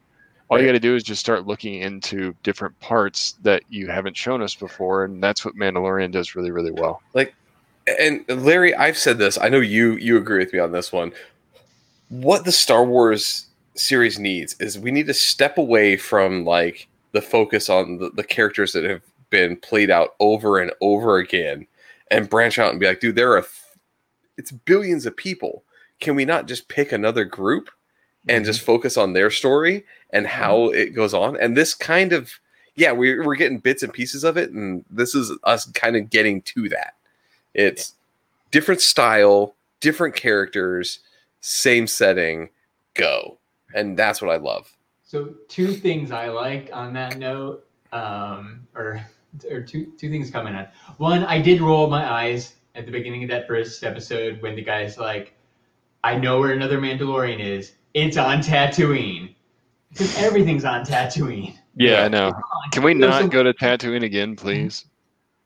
All you got to do is just start looking into different parts that you haven't shown us before, and that's what Mandalorian does really, really well. Like, and Larry, I've said this. I know you you agree with me on this one. What the Star Wars series needs is we need to step away from like the focus on the, the characters that have been played out over and over again and branch out and be like, dude, there are it's billions of people. Can we not just pick another group and just focus on their story and how it goes on? And this kind of yeah, we're, we're getting bits and pieces of it, and this is us kind of getting to that. It's different style, different characters, same setting, go. And that's what I love. So two things I like on that note, um, or or two two things coming on. One, I did roll my eyes at the beginning of that first episode when the guy's like, "I know where another Mandalorian is. It's on Tatooine." Because everything's on Tatooine. Yeah, Yeah. I know. Can we There's not some- go to Tatooine again, please?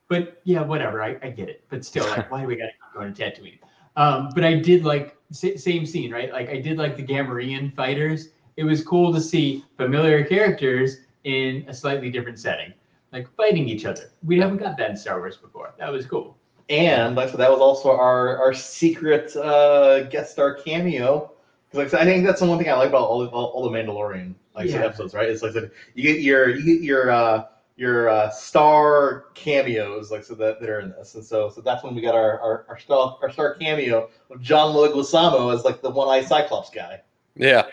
But yeah, whatever. I, I get it. But still, like, why do we gotta keep going to Tatooine? Um, but I did like sa- same scene, right? Like I did like the Gamorrean fighters. It was cool to see familiar characters in a slightly different setting, like fighting each other. We haven't got that in Star Wars before. That was cool. And like I said, that was also our our secret uh, guest star cameo. Because like I, said, I think that's the one thing I like about all, all, all the Mandalorian like Yeah. episodes, right? It's like that you get your you get your uh, your uh, star cameos, like so that, that are in this, and so so that's when we got our our, our star our star cameo of John Leguizamo as like the one eye Cyclops guy. Yeah,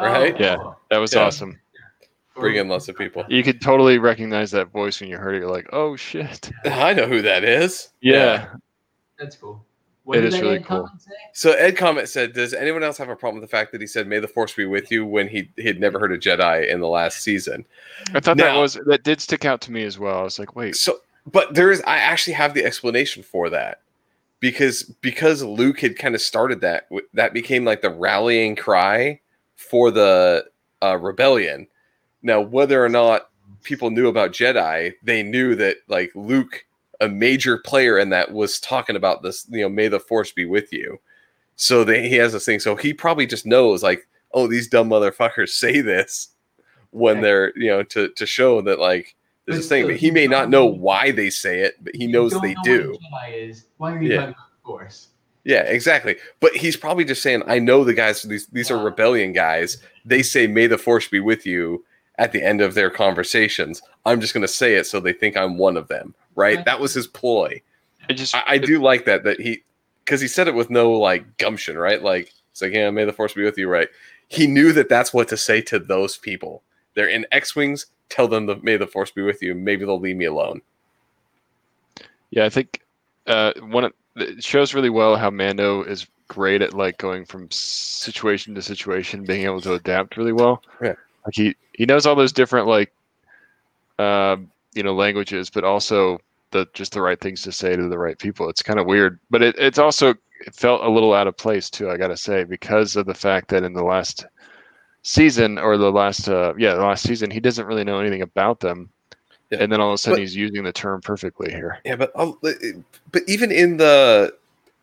Right? Yeah. That was Yeah. awesome. Bring in lots of people. You could totally recognize that voice when you heard it. You're like, oh shit. <laughs> I know who that is. Yeah. That's cool. What It did is that really Ed cool. So Ed Comment said, "Does anyone else have a problem with the fact that he said May the Force be with you when he he had never heard a Jedi in the last season?" I thought that was that did stick out to me as well. I was like, wait, So, but there is I actually have the explanation for that because because Luke had kind of started that that became like the rallying cry for the uh, rebellion. Now, whether or not people knew about Jedi, they knew that like Luke, a major player in that, was talking about this. You know, may the Force be with you. So they, he has this thing. So he probably just knows like, oh, these dumb motherfuckers <laughs> say this when Right. they're you know to to show that like there's But this thing, still, but he may not know why they say it, but he knows they know do. Jedi is. Why are you Yeah. talking about the Force? Yeah, exactly. But he's probably just saying, I know the guys. These these are rebellion guys. They say, "May the force be with you." At the end of their conversations, I'm just going to say it so they think I'm one of them. Right? Right. That was his ploy. I just I, I do like that. That he because he said it with no like gumption. Right? Like it's like, yeah, may the force be with you. Right? He knew that that's what to say to those people. They're in X wings. Tell them the may the force be with you. Maybe they'll leave me alone. Yeah, I think uh, one of, it shows really well how Mando is great at like going from situation to situation, being able to adapt really well. Yeah. Like he he knows all those different like, um, you know, languages, but also the just the right things to say to the right people. It's kind of weird, but it, it's also it felt a little out of place too. I gotta say because of the fact that in the last season or the last uh yeah the last season he doesn't really know anything about them Yeah. and then all of a sudden But- he's using the term perfectly here Yeah, but I'll- but even in the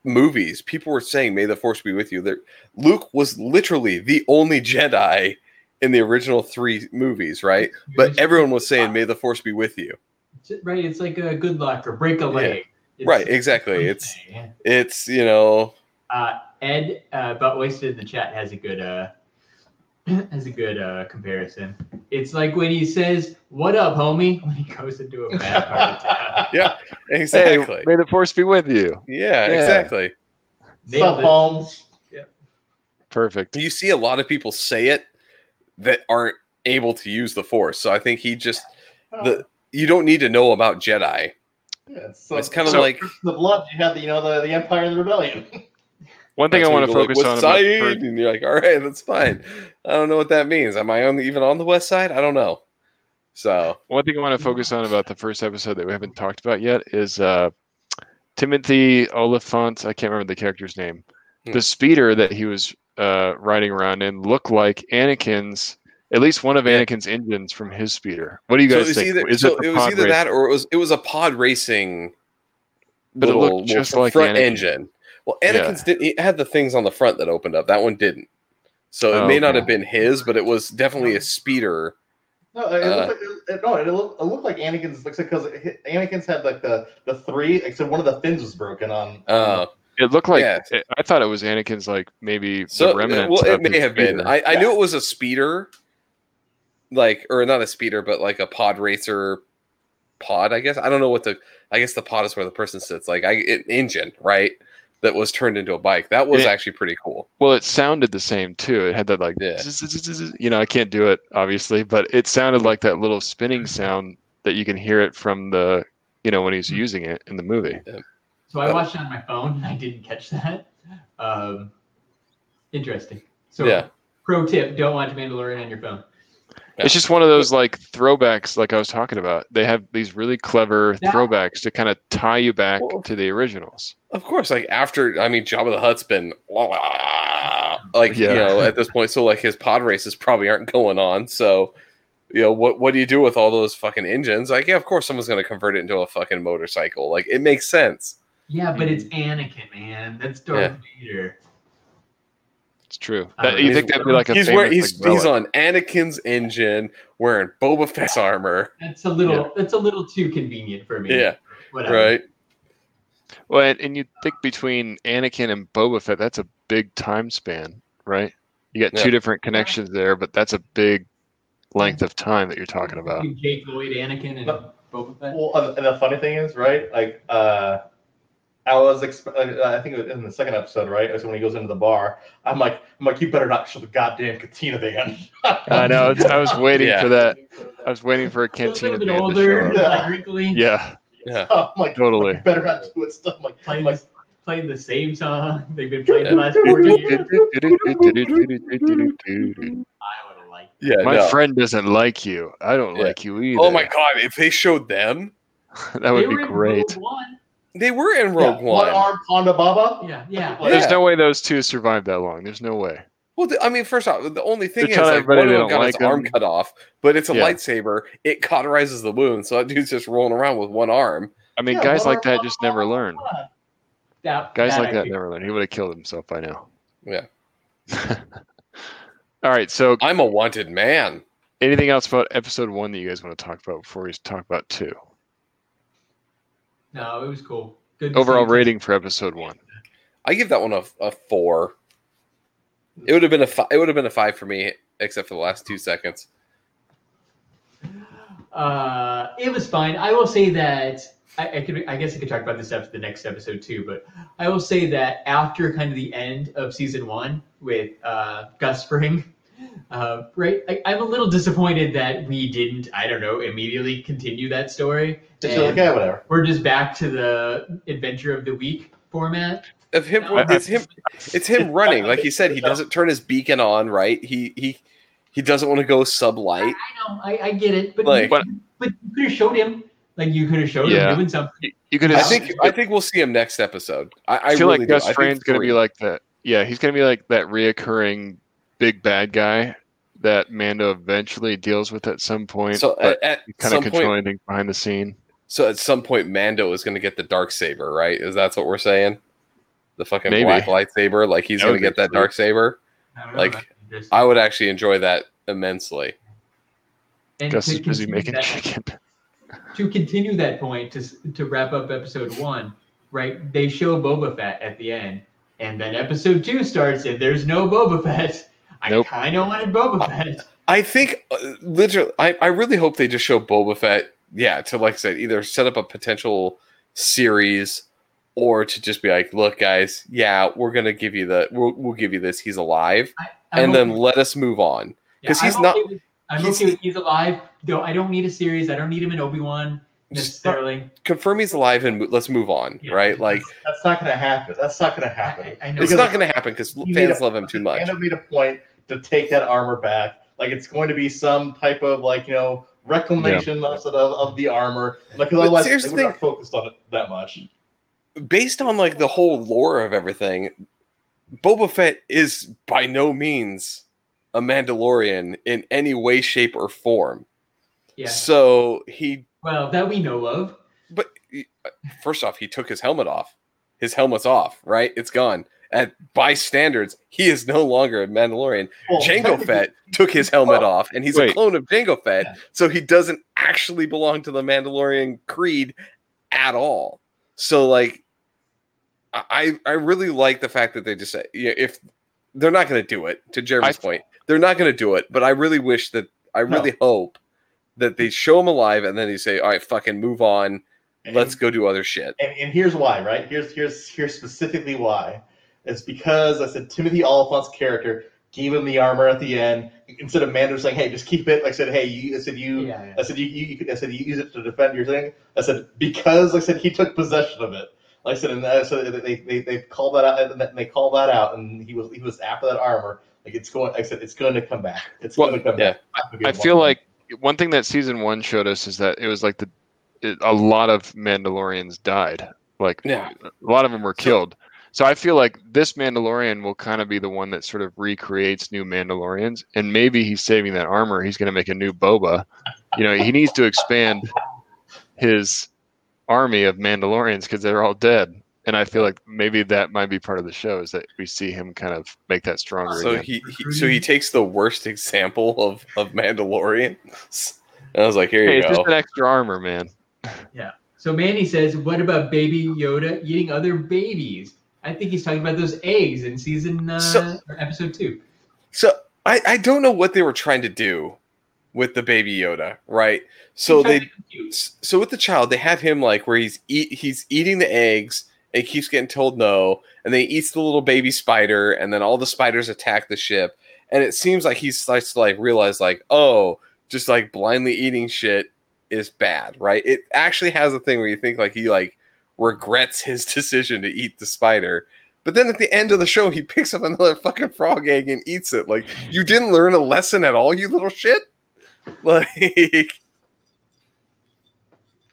movies, people were saying, "May the Force be with you." That Luke was literally the only Jedi in the original three movies, right? But everyone was saying, "May the Force be with you." right. It's like a good luck or break a leg. It's- Right, exactly. It's Yeah. it's you know Uh, Ed uh, Butt Wasted in the chat has a good uh, <clears throat> That's a good uh, comparison. It's like when he says, "What up, homie?" <laughs> when he goes into a bad part of <laughs> town. Yeah, Hey, exactly. may the force be with you. yeah, Yeah. exactly. Nailed Sup, it. Holmes? Perfect. You see a lot of people say it that aren't able to use the force. So I think he just the you don't need to know about Jedi. Yeah, so, It's kind of So- like the blood. You have the you know the, the Empire and the Rebellion. <laughs> One thing that's I want to you go like, focus on about side?" the first- and you're like, all right, that's fine. I don't know what that means. Am I on the, even on the west side? I don't know. So one thing I want to focus on about the first episode that we haven't talked about yet is uh, Timothy Olyphant. I can't remember the character's name. Hmm. The speeder that he was uh, riding around in look like Anakin's, at least one of Yeah. Anakin's engines from his speeder. What do you guys was think? either is so the it was either race? that or it was it was a pod racing But it little, looked just little like front Anakin. engine. Well, Anakin's did it had the things on the front that opened up. That one didn't. So it Oh, may not okay. have been his, but it was definitely a speeder. No, it Uh, looked like, it, no, it looked, it looked like Anakin's because Anakin's had like the the three. Except one of the fins was broken on. Uh, It looked like Yeah. it- I thought it was Anakin's, like maybe so uh, the remnants. well, it may have been. speeder. I, I Yeah. knew it was a speeder, like or not a speeder, but like a pod racer pod. I guess I don't know what the. I guess the pod is where the person sits. Like I an engine, right? That was turned into a bike. That was Yeah. actually pretty cool. Well, it sounded the same too. It had that like, Yeah. you know, I can't do it obviously, but it sounded like that little spinning mm. sound that you can hear it from the, you know, when he's mm. using it in the movie. So I watched it on my phone and I didn't catch that. Um, interesting. So Yeah. pro tip: don't watch Mandalorian on your phone. Yeah. It's just one of those like throwbacks, like I was talking about. They have these really clever That- throwbacks to kind of tie you back Well- to the originals. Of course, like after I mean, Jabba the Hutt's been like Yeah. you know at this point, so like his pod races probably aren't going on. So you know what? What do you do with all those fucking engines? Like, yeah, of course, someone's going to convert it into a fucking motorcycle. Like, it makes sense. Yeah, but it's Anakin, man. That's Darth Vader. It's true. That, you know. think that'd be like a he's famous, wearing he's, like, he's on Anakin's engine, wearing Boba Fett's armor. That's a little. That's a little too convenient for me. Yeah, Whatever. right. Well, and, and you think between Anakin and Boba Fett, that's a big time span, right? You got Yeah. two different connections there, but that's a big length of time that you're talking about. Jake Lloyd, Anakin, and But- Boba Fett. Well, and the funny thing is, right? Like, uh, I was, exp- uh, I think it was in the second episode, right? So when he goes into the bar, I'm like, I'm like, you better not show the goddamn cantina band. I know. It's, I was waiting Yeah. for that. I was waiting for a a little cantina bit band to older, show up. like wrinkly. Yeah, Yeah. I'm like, Totally. You better not do it. Stuff I'm like, Playing, I'm like, playing the same song they've been playing the last four years. <laughs> I would have Yeah. My no. friend doesn't like you. I don't Yeah. like you either. Oh my god! If they showed them, <laughs> that would be great. One. They were in yeah, Rogue One. one arm Ponda Baba. Yeah, yeah. There's Yeah. no way those two survived that long. There's no way. Well, th- I mean, first off, the only thing They're is like one of them don't got his like arm cut off, but it's a Yeah. lightsaber. It cauterizes the wound, so that dude's just rolling around with one arm. I mean, Yeah, guys like that just never learn. That, Guys that like I that never learn. He would have killed himself by now. Yeah. <laughs> All right. So, I'm a wanted man. anything else about episode one that you guys want to talk about before we talk about two? No, it was cool. Good. Overall see. rating for episode one. I give that one a, a four. It would have been a fi- it would have been a five for me, except for the last two seconds. Uh, it was fine. I will say that I, I could. I guess I could talk about this after the next episode too. But I will say that after kind of the end of season one with uh, Gus Fring, uh, right? I, I'm a little disappointed that we didn't. I don't know. Immediately continue that story. Just like, yeah, whatever. We're just back to the adventure of the week format. Of him, No, it's him. It's him running. Like he said, he doesn't turn his beacon on. Right? He he he doesn't want to go sub I, light. I know. I, I get it. But Like- but, but you could have showed him. Like you could have showed Yeah. him doing something. You, you could I think I think we'll see him next episode. I, I, I feel really like do. Gus I Fring's going to be like that. Yeah, he's going to be like that reoccurring big bad guy that Mando eventually deals with at some point. So but at, at kind some of controlling point, things behind the scene. so at some point, Mando is going to get the dark saber. Right? Is that what we're saying? The fucking Maybe. black lightsaber. Like he's going to get that sweet. dark saber. I Like. I would actually enjoy that immensely. And Gus to is busy making that- chicken. to continue that point to to wrap up episode one, right? They show Boba Fett at the end, and then episode two starts, and there's no Boba Fett. I Nope. kind of wanted Boba Fett. I think uh, literally, I, I really hope they just show Boba Fett. Yeah, to like I said, either set up a potential series or to just be like, look, guys, yeah, we're gonna give you the, we'll, we'll give you this. He's alive, I'm and then let us move on. yeah, 'cause he's I'm not- okay with- I'm he's- okay with he's alive. Though I don't need a series. I don't need him in Obi Wan Just necessarily. confirm he's alive and let's move on, Yeah. right? Like That's not going to happen. That's not going to happen. I, I know. it's not going to happen because fans a- love him too much. And made a point to take that armor back. Like it's going to be some type of like you know reclamation of, of, of the armor. Like 'cause But otherwise here's they the not focused on it that much. Based on like the whole lore of everything, Boba Fett is by no means a Mandalorian in any way, shape, or form. yeah. So he Well, that we know of. But uh, first off, he took his helmet off. His helmet's off, right? It's gone. And by standards, he is no longer a Mandalorian. Well, Jango <laughs> Fett took his helmet oh, off, and he's a clone of Jango Fett, Yeah. so he doesn't actually belong to the Mandalorian creed at all. So, like, I I really like the fact that they just say, yeah, if they're not going to do it, to Jeremy's I- point, they're not going to do it. But I really wish that I really hope that they show him alive, and then they say, all right, fucking move on let's go do other shit. And, and here's why, right? Here's here's here's specifically why. It's because I said Timothy Olyphant's character gave him the armor at the end instead of Mando saying, "Hey, just keep it." I said, "Hey, you." I said, "You." Yeah, yeah. I said, "You." you, you could- I said, "You use it to defend your thing." I said, "Because," I said, "He took possession of it." Like I said, and uh, I said they, they they called that out, and they called that out, and he was he was after that armor. Like it's going. I said, it's going to come back. It's Well, going to come yeah. back. I feel like one thing that season one showed us is that it was like the it, a lot of Mandalorians died. Like Yeah. a lot of them were killed. So I feel like this Mandalorian will kind of be the one that sort of recreates new Mandalorians, and maybe he's saving that armor. He's going to make a new Boba. You know, he needs to expand his army of Mandalorians because they're all dead. And I feel like maybe that might be part of the show is that we see him kind of make that stronger. So again. he, he so he takes the worst example of of Mandalorian. And I was like, here hey, you it's go. just an extra armor, man. Yeah. So Manny says, "What about Baby Yoda eating other babies?" I think he's talking about those eggs in season uh, So- or episode two. So I, I don't know what they were trying to do with the baby Yoda, right? So they to be cute. so with the child, they have him like where he's eat he's eating the eggs and he keeps getting told no, and then he eats the little baby spider, and then all the spiders attack the ship, and it seems like he starts to like realize like, oh, just like blindly eating shit is bad, right? It actually has a thing where you think like he like regrets his <laughs> decision to eat the spider. But then at the end of the show, he picks up another fucking frog egg and eats it. Like, <laughs> you didn't learn a lesson at all, you little shit. <laughs> Like,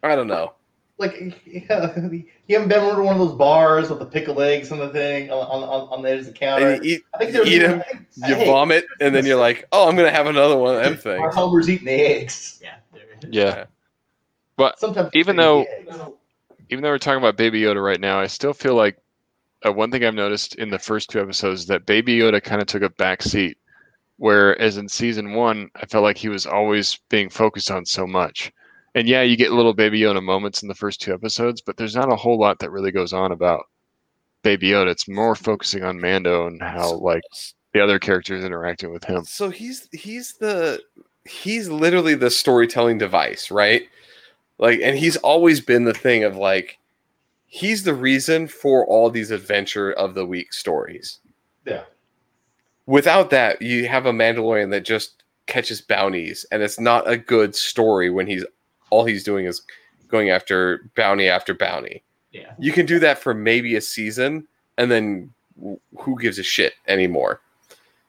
I don't know. like yeah, you haven't been to one of those bars with the pickled eggs and the thing on on, on, on the edge of the counter. And you eat, I think you there's eat 'em, I think- you hey, vomit, and then you're like, oh, I'm gonna have another one of them things. Our Homer's eating the eggs. Yeah. there. Yeah. But Sometimes Even though- the eggs. Even though we're talking about Baby Yoda right now, I still feel like uh, one thing I've noticed in the first two episodes is that Baby Yoda kind of took a back seat, whereas in season one, I felt like he was always being focused on so much. And yeah, you get little Baby Yoda moments in the first two episodes, but there's not a whole lot that really goes on about Baby Yoda. It's more focusing on Mando and how like the other characters interacting with him. So he's he's the he's literally the storytelling device, right? Like, and he's always been the thing of like, he's the reason for all these adventure of the week stories. Yeah. Without that, you have a Mandalorian that just catches bounties, and it's not a good story when he's all he's doing is going after bounty after bounty. Yeah. You can do that for maybe a season, and then who gives a shit anymore?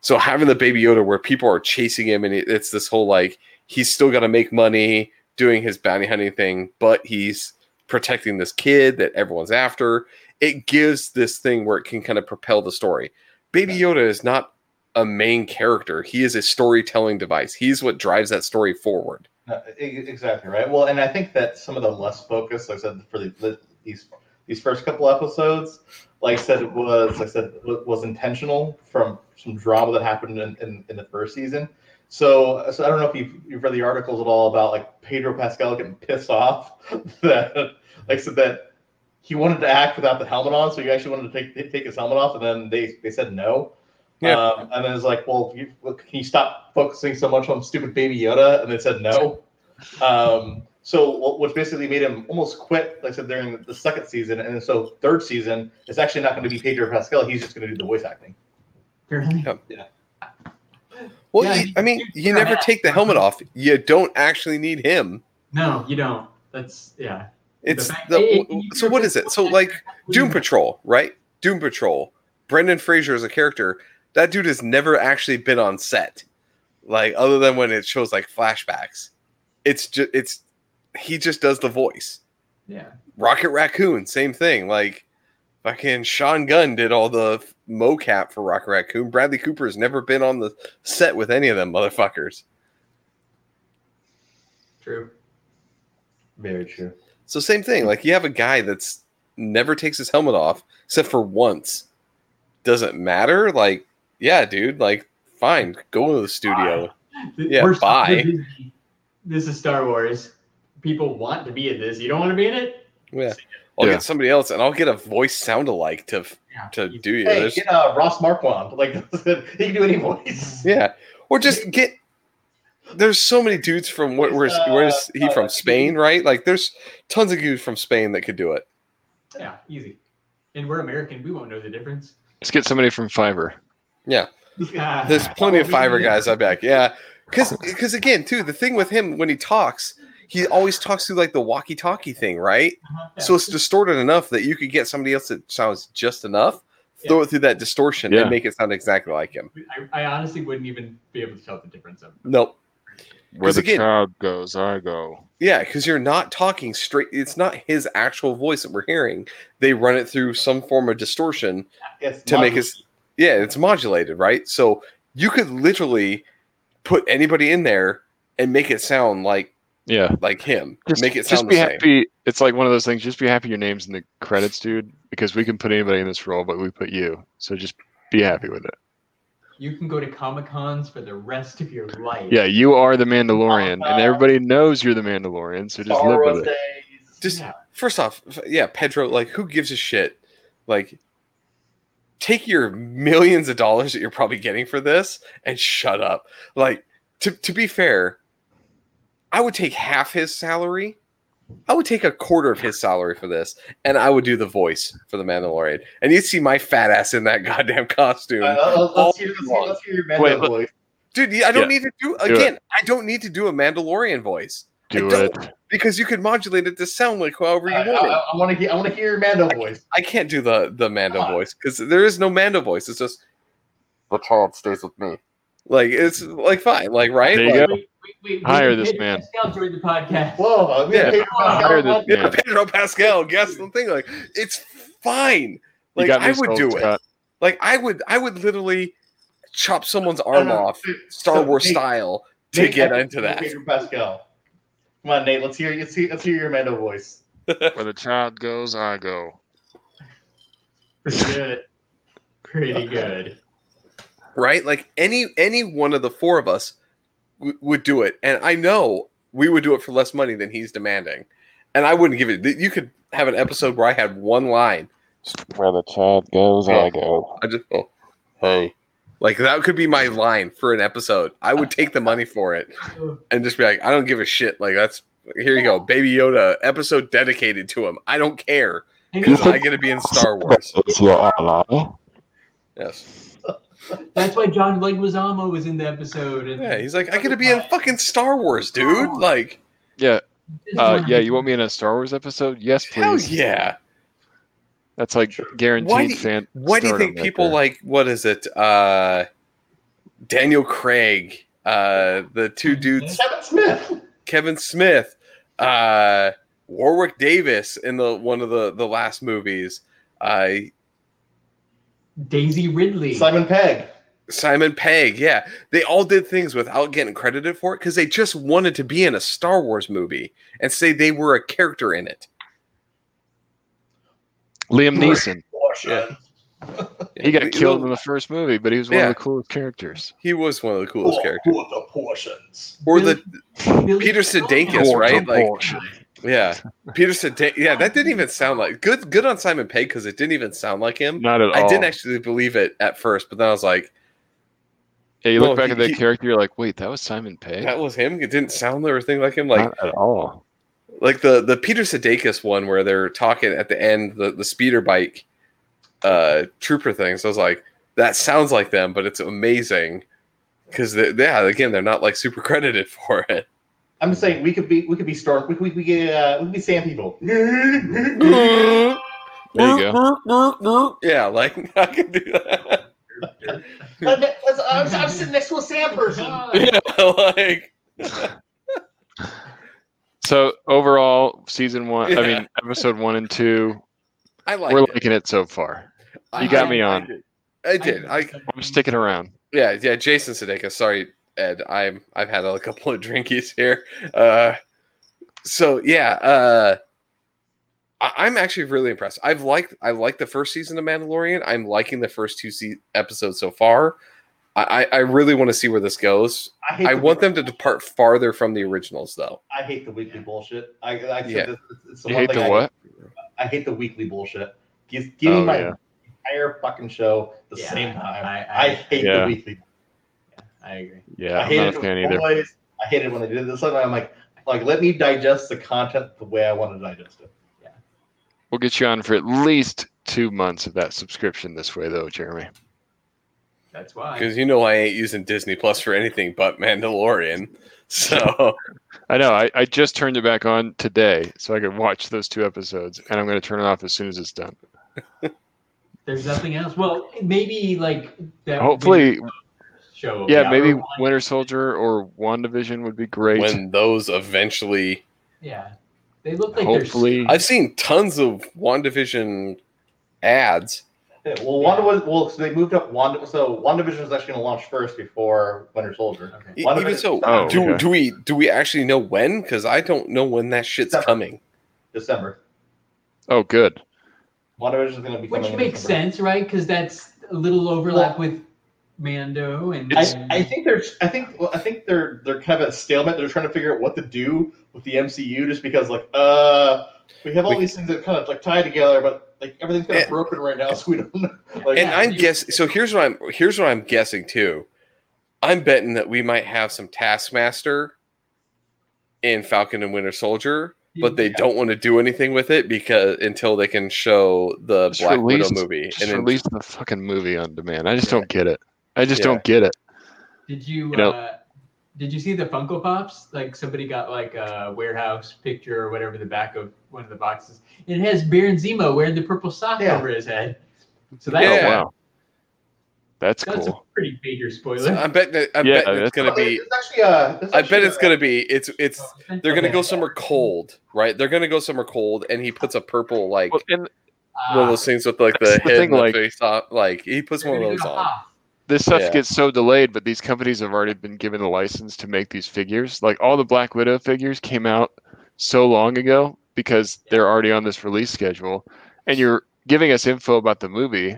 So having the Baby Yoda where people are chasing him, and it's this whole like he's still got to make money doing his bounty hunting thing, but he's protecting this kid that everyone's after. It gives this thing where it can kind of propel the story. Baby Yoda is not a main character; he is a storytelling device. He's what drives that story forward. Uh, e- exactly right. Well, and I think that some of the less focus, like I said, for the, the, these these first couple episodes, like I said, it was like I said was intentional from some drama that happened in, in, in the first season. So, so I don't know if you've, you've read the articles at all about like Pedro Pascal getting pissed off <laughs> that, like I said, that he wanted to act without the helmet on, so he actually wanted to take take his helmet off, and then they they said no. Yeah. Um, and then it's like, well, you, can you stop focusing so much on stupid Baby Yoda? And they said no. <laughs> Um, so what- which basically made him almost quit, like I said, during the second season. And so third season, it's actually not going to be Pedro Pascal. He's just going to do the voice acting. Really? Well, Yeah, you- I mean, you never take the helmet off. You don't actually need him. No, you don't. That's yeah. It's fact- the it- it- so. What is it? So like Doom Patrol, right? Doom Patrol. Brendan Fraser is a character. That dude has never actually been on set, like other than when it shows like flashbacks. It's just it's he just does the voice. Yeah. Rocket Raccoon, same thing. Like fucking Sean Gunn did all the mocap for Rocket Raccoon. Bradley Cooper has never been on the set with any of them motherfuckers. True. Very true. So same thing. Like you have a guy that's never takes his helmet off except for once. Doesn't matter. Like, yeah, dude. Like, fine, go to the studio. <laughs> Yeah, First off, bye. <laughs> This is Star Wars. People want to be in this. You don't want to be in it? Yeah, I'll Yeah. get somebody else, and I'll get a voice sound alike to Yeah. to do you. Hey, There's- get uh, Ross Marquand. Like <laughs> he can do any voice. yeah, or just get. There's so many dudes from where, where's Uh, where's he uh, from? Spain, right? Like, there's tons of dudes from Spain that could do it. Yeah, easy. And we're American. We won't know the difference. Let's get somebody from Fiverr. Yeah. There's plenty of Fiverr guys, I bet. Yeah, because because again, too, the thing with him when he talks, he always talks through like the walkie-talkie thing, right? Uh-huh, yeah. So it's distorted enough that you could get somebody else that sounds just enough, throw it through that distortion, Yeah. and make it sound exactly like him. I, I honestly wouldn't even be able to tell the difference of Nope. Where 'Cause the again- child goes, I go. Yeah, because you're not talking straight. It's not his actual voice that we're hearing. They run it through some form of distortion It's to make modulated. us. Yeah, it's modulated, right? So you could literally put anybody in there and make it sound like Yeah. like him. Just, make it just be the same. happy. It's like one of those things. Just be happy your name's in the credits, dude. Because we can put anybody in this role, but we put you. So just be happy with it. You can go to Comic Cons for the rest of your life. Yeah, you are the Mandalorian, Uh, and everybody knows you're the Mandalorian. So just Star live Wars with it. Just Yeah. first off, yeah, Pedro. Like, who gives a shit? Like, take your millions of dollars that you're probably getting for this and shut up. Like, to to be fair, I would take half his salary. I would take a quarter of his salary for this, and I would do the voice for the Mandalorian. And you'd see my fat ass in that <laughs> goddamn costume. Uh, let's, let's, hear, let's, hear, let's hear your Mando Wait, voice. Dude, I don't Yeah. need to do Do again. I don't need to do a Mandalorian voice Do don't- it. because you can modulate it to sound like however you I, want. it. I, want to hear. I want to hear your Mando voice. I can't do the the Mando Come voice because there is no Mando voice. It's just the child stays with me. Like it's like fine, like right. There you Like, go. Wait, wait, wait, Hire this Pedro man. Pascal joined the podcast. Whoa! Yeah. Pedro Hire this on- Yeah, man. Pedro Pascal, guess the thing. Like it's fine. Like I would sold, do it. Like I would, I would literally chop someone's arm No, no, off, Star so, Wars Nate, style, to Nate, get I into that. Pedro Pascal. Come on, Nate. Let's hear. Let's hear. Let's hear your Mando voice. <laughs> Where the child goes, I go. Pretty good. Pretty good. right? Like any any one of the four of us w- would do it, and I know we would do it for less money than he's demanding, and I wouldn't give it. You could have an episode where I had one line. Where the child goes, I go. I just oh, hey, like that could be my line for an episode. I would take the money for it <laughs> and just be like, I don't give a shit. Like that's here you go, Baby Yoda episode dedicated to him. I don't care because I get to be in Star Wars. It's your ally. Yes. That's why John Leguizamo was in the episode. And Yeah, he's like, I get to be in fucking Star Wars, dude. Like, Yeah, uh, yeah. You want me in a Star Wars episode? Yes, please. hell please. yeah. That's like guaranteed Why do you- fan. Why do you think people there. like what is it? Uh Daniel Craig, uh the two dudes Kevin Smith. Kevin Smith, uh Warwick Davis in the one of the the last movies, uh Daisy Ridley. Simon Pegg. Simon Pegg, yeah. They all did things without getting credited for it because they just wanted to be in a Star Wars movie and say they were a character in it. Liam Neeson? <laughs> Portion. <laughs> He got We- killed in the first movie, but he was one Yeah. of the coolest characters. He was one of the coolest Who- characters. who are the portions? Or the Billy Peter Crystal. Sudeikis, right? Like Portion. Yeah, <laughs> Peter Sudeikis. Yeah, that didn't even sound like good. Good on Simon Pegg because it didn't even sound like him. Not at all. I didn't actually believe it at first, but then I was like, Yeah, you look back he- at that he- character, you're like, wait, that was Simon Pegg? That was him. It didn't sound or anything like him. Like Not at all. like the the Peter Sudeikis one where they're talking at the end the the speeder bike uh trooper things. I was like, that sounds like them, but it's amazing because yeah, again, they're not like super <laughs> credited for it. I'm just saying we could be we could be Stark. we could we could be uh, we could be sand people. <laughs> There you go. Yeah, like <laughs> I can do that. I'm, I'm sitting next to a sand person. yeah, <laughs> like So overall, season one, I Yeah. mean, episode one and two, I like we're it. liking it so far. I- You got I- me I on. did. I did. I I'm sticking around. yeah yeah. Jason Sudeikis. Sorry, Ed. I'm I've had a couple of drinkies here. Uh, so yeah. Uh, I, I'm actually really impressed. I've liked I like the first season of Mandalorian. I'm liking the first two se- episodes so far. I, I I really want to see where this goes. I, I the- want them to depart farther from the originals, though. I hate the weekly bullshit. I, I Yeah. this, it's, it's the You hate the I, what? I hate the weekly bullshit. Give, give me Oh, my yeah. entire fucking show the Yeah, same time. I- I, I- hate Yeah. the weekly. I agree. Yeah, I I'm hate not it a when fan it either. always- I hate it when they did this. I'm like, like let me digest the content the way I want to digest it. Yeah. We'll get you on for at least two months of that subscription this way, though, Jeremy. That's why. Because you know I ain't using Disney Plus for anything but Mandalorian. <laughs> So I know. I, I just turned it back on today so I could watch those two episodes, and I'm going to turn it off as soon as it's done. <laughs> There's nothing else. Well, maybe like that. Hopefully, Winter show. yeah, maybe or one- Winter Soldier or WandaVision would be great. when those eventually, Yeah, they look like Hopefully, I've seen tons of Wandavision ads. Yeah, well, Wanda was well. So they moved up. Wanda. So WandaVision is actually going to launch first before Winter Soldier. Okay. E- Even so, Oh, do, okay. do we do we actually know when? Because I don't know when that shit's December. coming. December. oh, good. WandaVision is going to be coming. Which makes December. sense, right? Because that's a little overlap with Mando and. I, I think they're I think well, I think they're they're kind of at stalemate. They're trying to figure out what to do with the MCU just because like uh we have all We- these things that kind of like tie together, but like everything's kind of And- broken right now, <laughs> so we don't know. Like, And Yeah, I'm you- guess so. Here's what I'm here's what I'm guessing too. I'm betting that we might have some Taskmaster in Falcon and Winter Soldier, but they Yeah. don't want to do anything with it because until they can show the Just Black release- Widow movie. Just And then, release the fucking movie on demand. I just Yeah. don't get it. I just Yeah. don't get it. Did you, You know- uh, did you see the Funko Pops? Like somebody got like a warehouse picture or whatever the back of one of the boxes. It has Baron Zemo wearing the purple sock Yeah. over his head. So that's, Oh Yeah. wow, that's that's cool. a pretty major spoiler. so I bet that I Yeah, bet it's that's- gonna Oh, be. there's actually uh there's I bet it's gonna be. It's it's. They're gonna go somewhere cold, right? They're gonna go somewhere cold, and he puts a purple like Well, and one of those things with like the That's the head thing, and the like- face off. Like he puts one of those on. Hoth. This stuff Yeah. gets so delayed, but these companies have already been given the license to make these figures. Like all the Black Widow figures came out so long ago because they're already on this release schedule, and you're giving us info about the movie.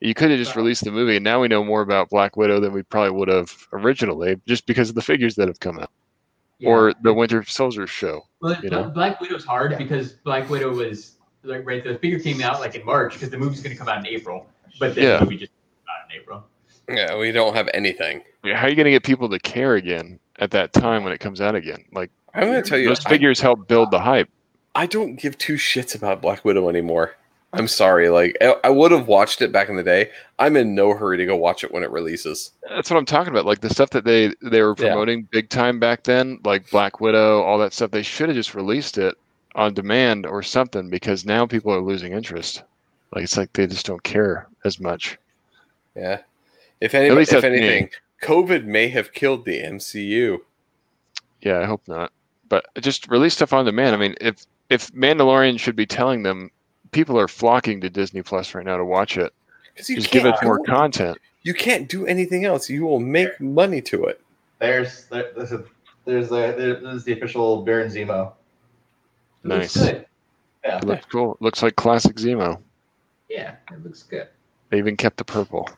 You could have just uh-huh. released the movie, and now we know more about Black Widow than we probably would have originally, just because of the figures that have come out, Yeah. or the Winter Soldier show. Well, you know? Black Widow's hard Yeah. because Black Widow was like right. The figure came out like in March because the movie's going to come out in April, but then Yeah. the movie just came out in April. Yeah, we don't have anything. Yeah, How are you going to get people to care again at that time when it comes out again? Like I'm gonna tell you, those I- figures help build the hype. I don't give two shits about Black Widow anymore. I'm sorry. Like I, I would have watched it back in the day. I'm in no hurry to go watch it when it releases. That's what I'm talking about. Like the stuff that they they were Yeah. promoting big time back then, like Black Widow, all that stuff. They should have just released it on demand or something because now people are losing interest. Like it's like they just don't care as much. Yeah. If any, least if that's me. anything, COVID may have killed the MCU. Yeah, I hope not. But just release stuff on demand. I mean, if if Mandalorian should be telling them, people are flocking to Disney Plus right now to watch it. You Just give can't more do- content. You can't do anything else. You will make money to it. There's there, there's a, there's the there- there's the official Baron Zemo. It looks Nice. good. Yeah. It looks cool. It looks like classic Zemo. Yeah, it looks good. They even kept the purple.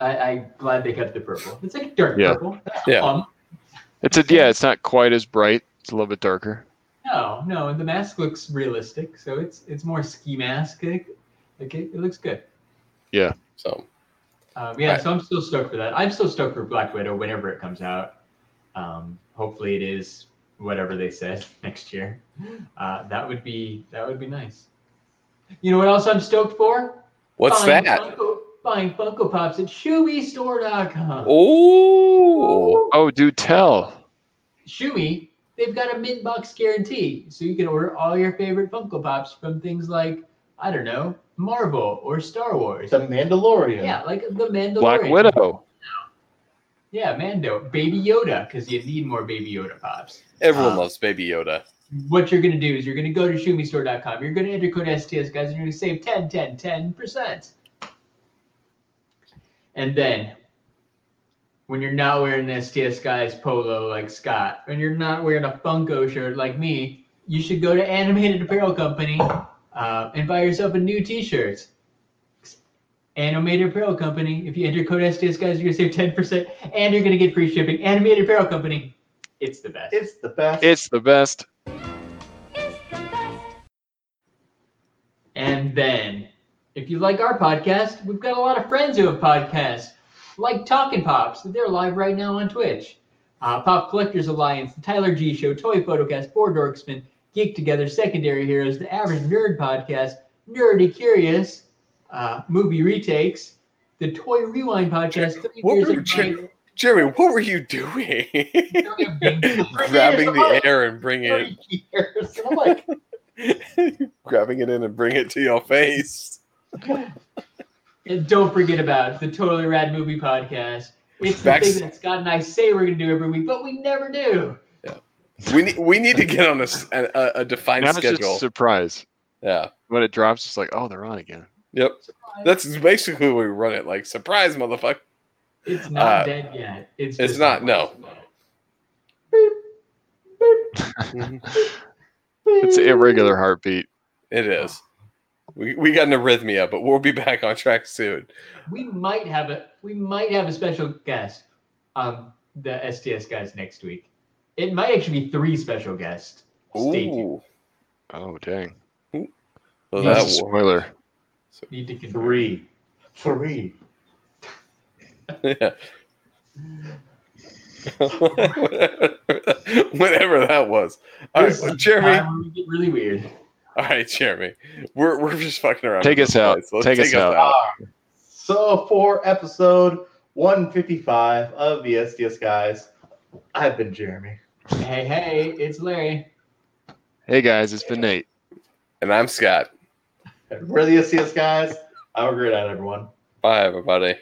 I, I'm glad they kept the purple. It's like dark Yeah. purple. Yeah. Um, It's a yeah. It's not quite as bright. It's a little bit darker. no, no, and the mask looks realistic, so it's it's more ski mask. Like it, it looks good. Yeah. So Um, yeah, Right. so I'm still stoked for that. I'm still stoked for Black Widow whenever it comes out. Um, hopefully, it is whatever they said <laughs> next year. Uh, that would be that would be nice. You know what else I'm stoked for? What's buying that? Funko, buying Funko Pops at ShumiStore.com. Oh, Oh, do tell. Shumi, they've got a mint box guarantee, so you can order all your favorite Funko Pops from things like I don't know, Marvel or Star Wars. The Mandalorian. Yeah, like the Mandalorian. Black Widow. Yeah, Mando, Baby Yoda, because you need more Baby Yoda pops. everyone Uh, loves Baby Yoda. What you're gonna do is you're gonna go to shumistore.com. You're gonna enter code STS guys, and you're gonna save 10, 10, 10 percent. And then, when you're not wearing an STS guys polo like Scott, and you're not wearing a Funko shirt like me, you should go to Animated Apparel Company uh, and buy yourself a new T-shirt. Animated Apparel Company. If you enter code STS guys, you're gonna save 10%, and you're gonna get free shipping. Animated Apparel Company. It's the best. It's the best. It's the best. It's the best. And then, if you like our podcast, we've got a lot of friends who have podcasts, like Talking Pops. They're live right now on Twitch. Uh, Pop Collectors Alliance, the Tyler G Show, Toy Photocast, Four Dorksmen, Geek Together, Secondary Heroes, the Average Nerd Podcast, Nerdy Curious, uh, Movie Retakes, the Toy Rewind Podcast. Three What and you- Wine. Jeremy, what were you doing? <laughs> <laughs> Grabbing the air and bringing it, <laughs> years. I'm like, grabbing it in and bring it to your face. And don't forget about the Totally Rad Movie Podcast. It's the Back- thing that Scott and I say we're going to do every week, but we never do. We need we need to get on a s- a, a- a defined Now it's just schedule. a surprise. yeah. When it drops, it's like, oh, they're on again. Yep. That's basically what we run it like. Surprise, motherfucker. It's not Uh, dead yet. It's, it's just not, no. <laughs> It's an irregular heartbeat. It is. We, we got an arrhythmia, but we'll be back on track soon. We might have a we might have a special guest on the STS guys next week. It might actually be three special guests. Stay tuned. Ooh. Oh, dang. Well, that That's a will- spoiler. Need to confirm. Three. Three. <laughs> Yeah. <laughs> Whatever that was. All right, This well, is the Jeremy. we get really weird. All right, Jeremy. We're, we're just fucking around. Take us out. place. Let's Take us out. Ah, so for episode 155 of the STS guys, I've been Jeremy. Hey, hey, it's Larry. Hey, guys, it's been Nate. And I'm Scott. And we're the STS guys. Have a great night, everyone. Bye, everybody.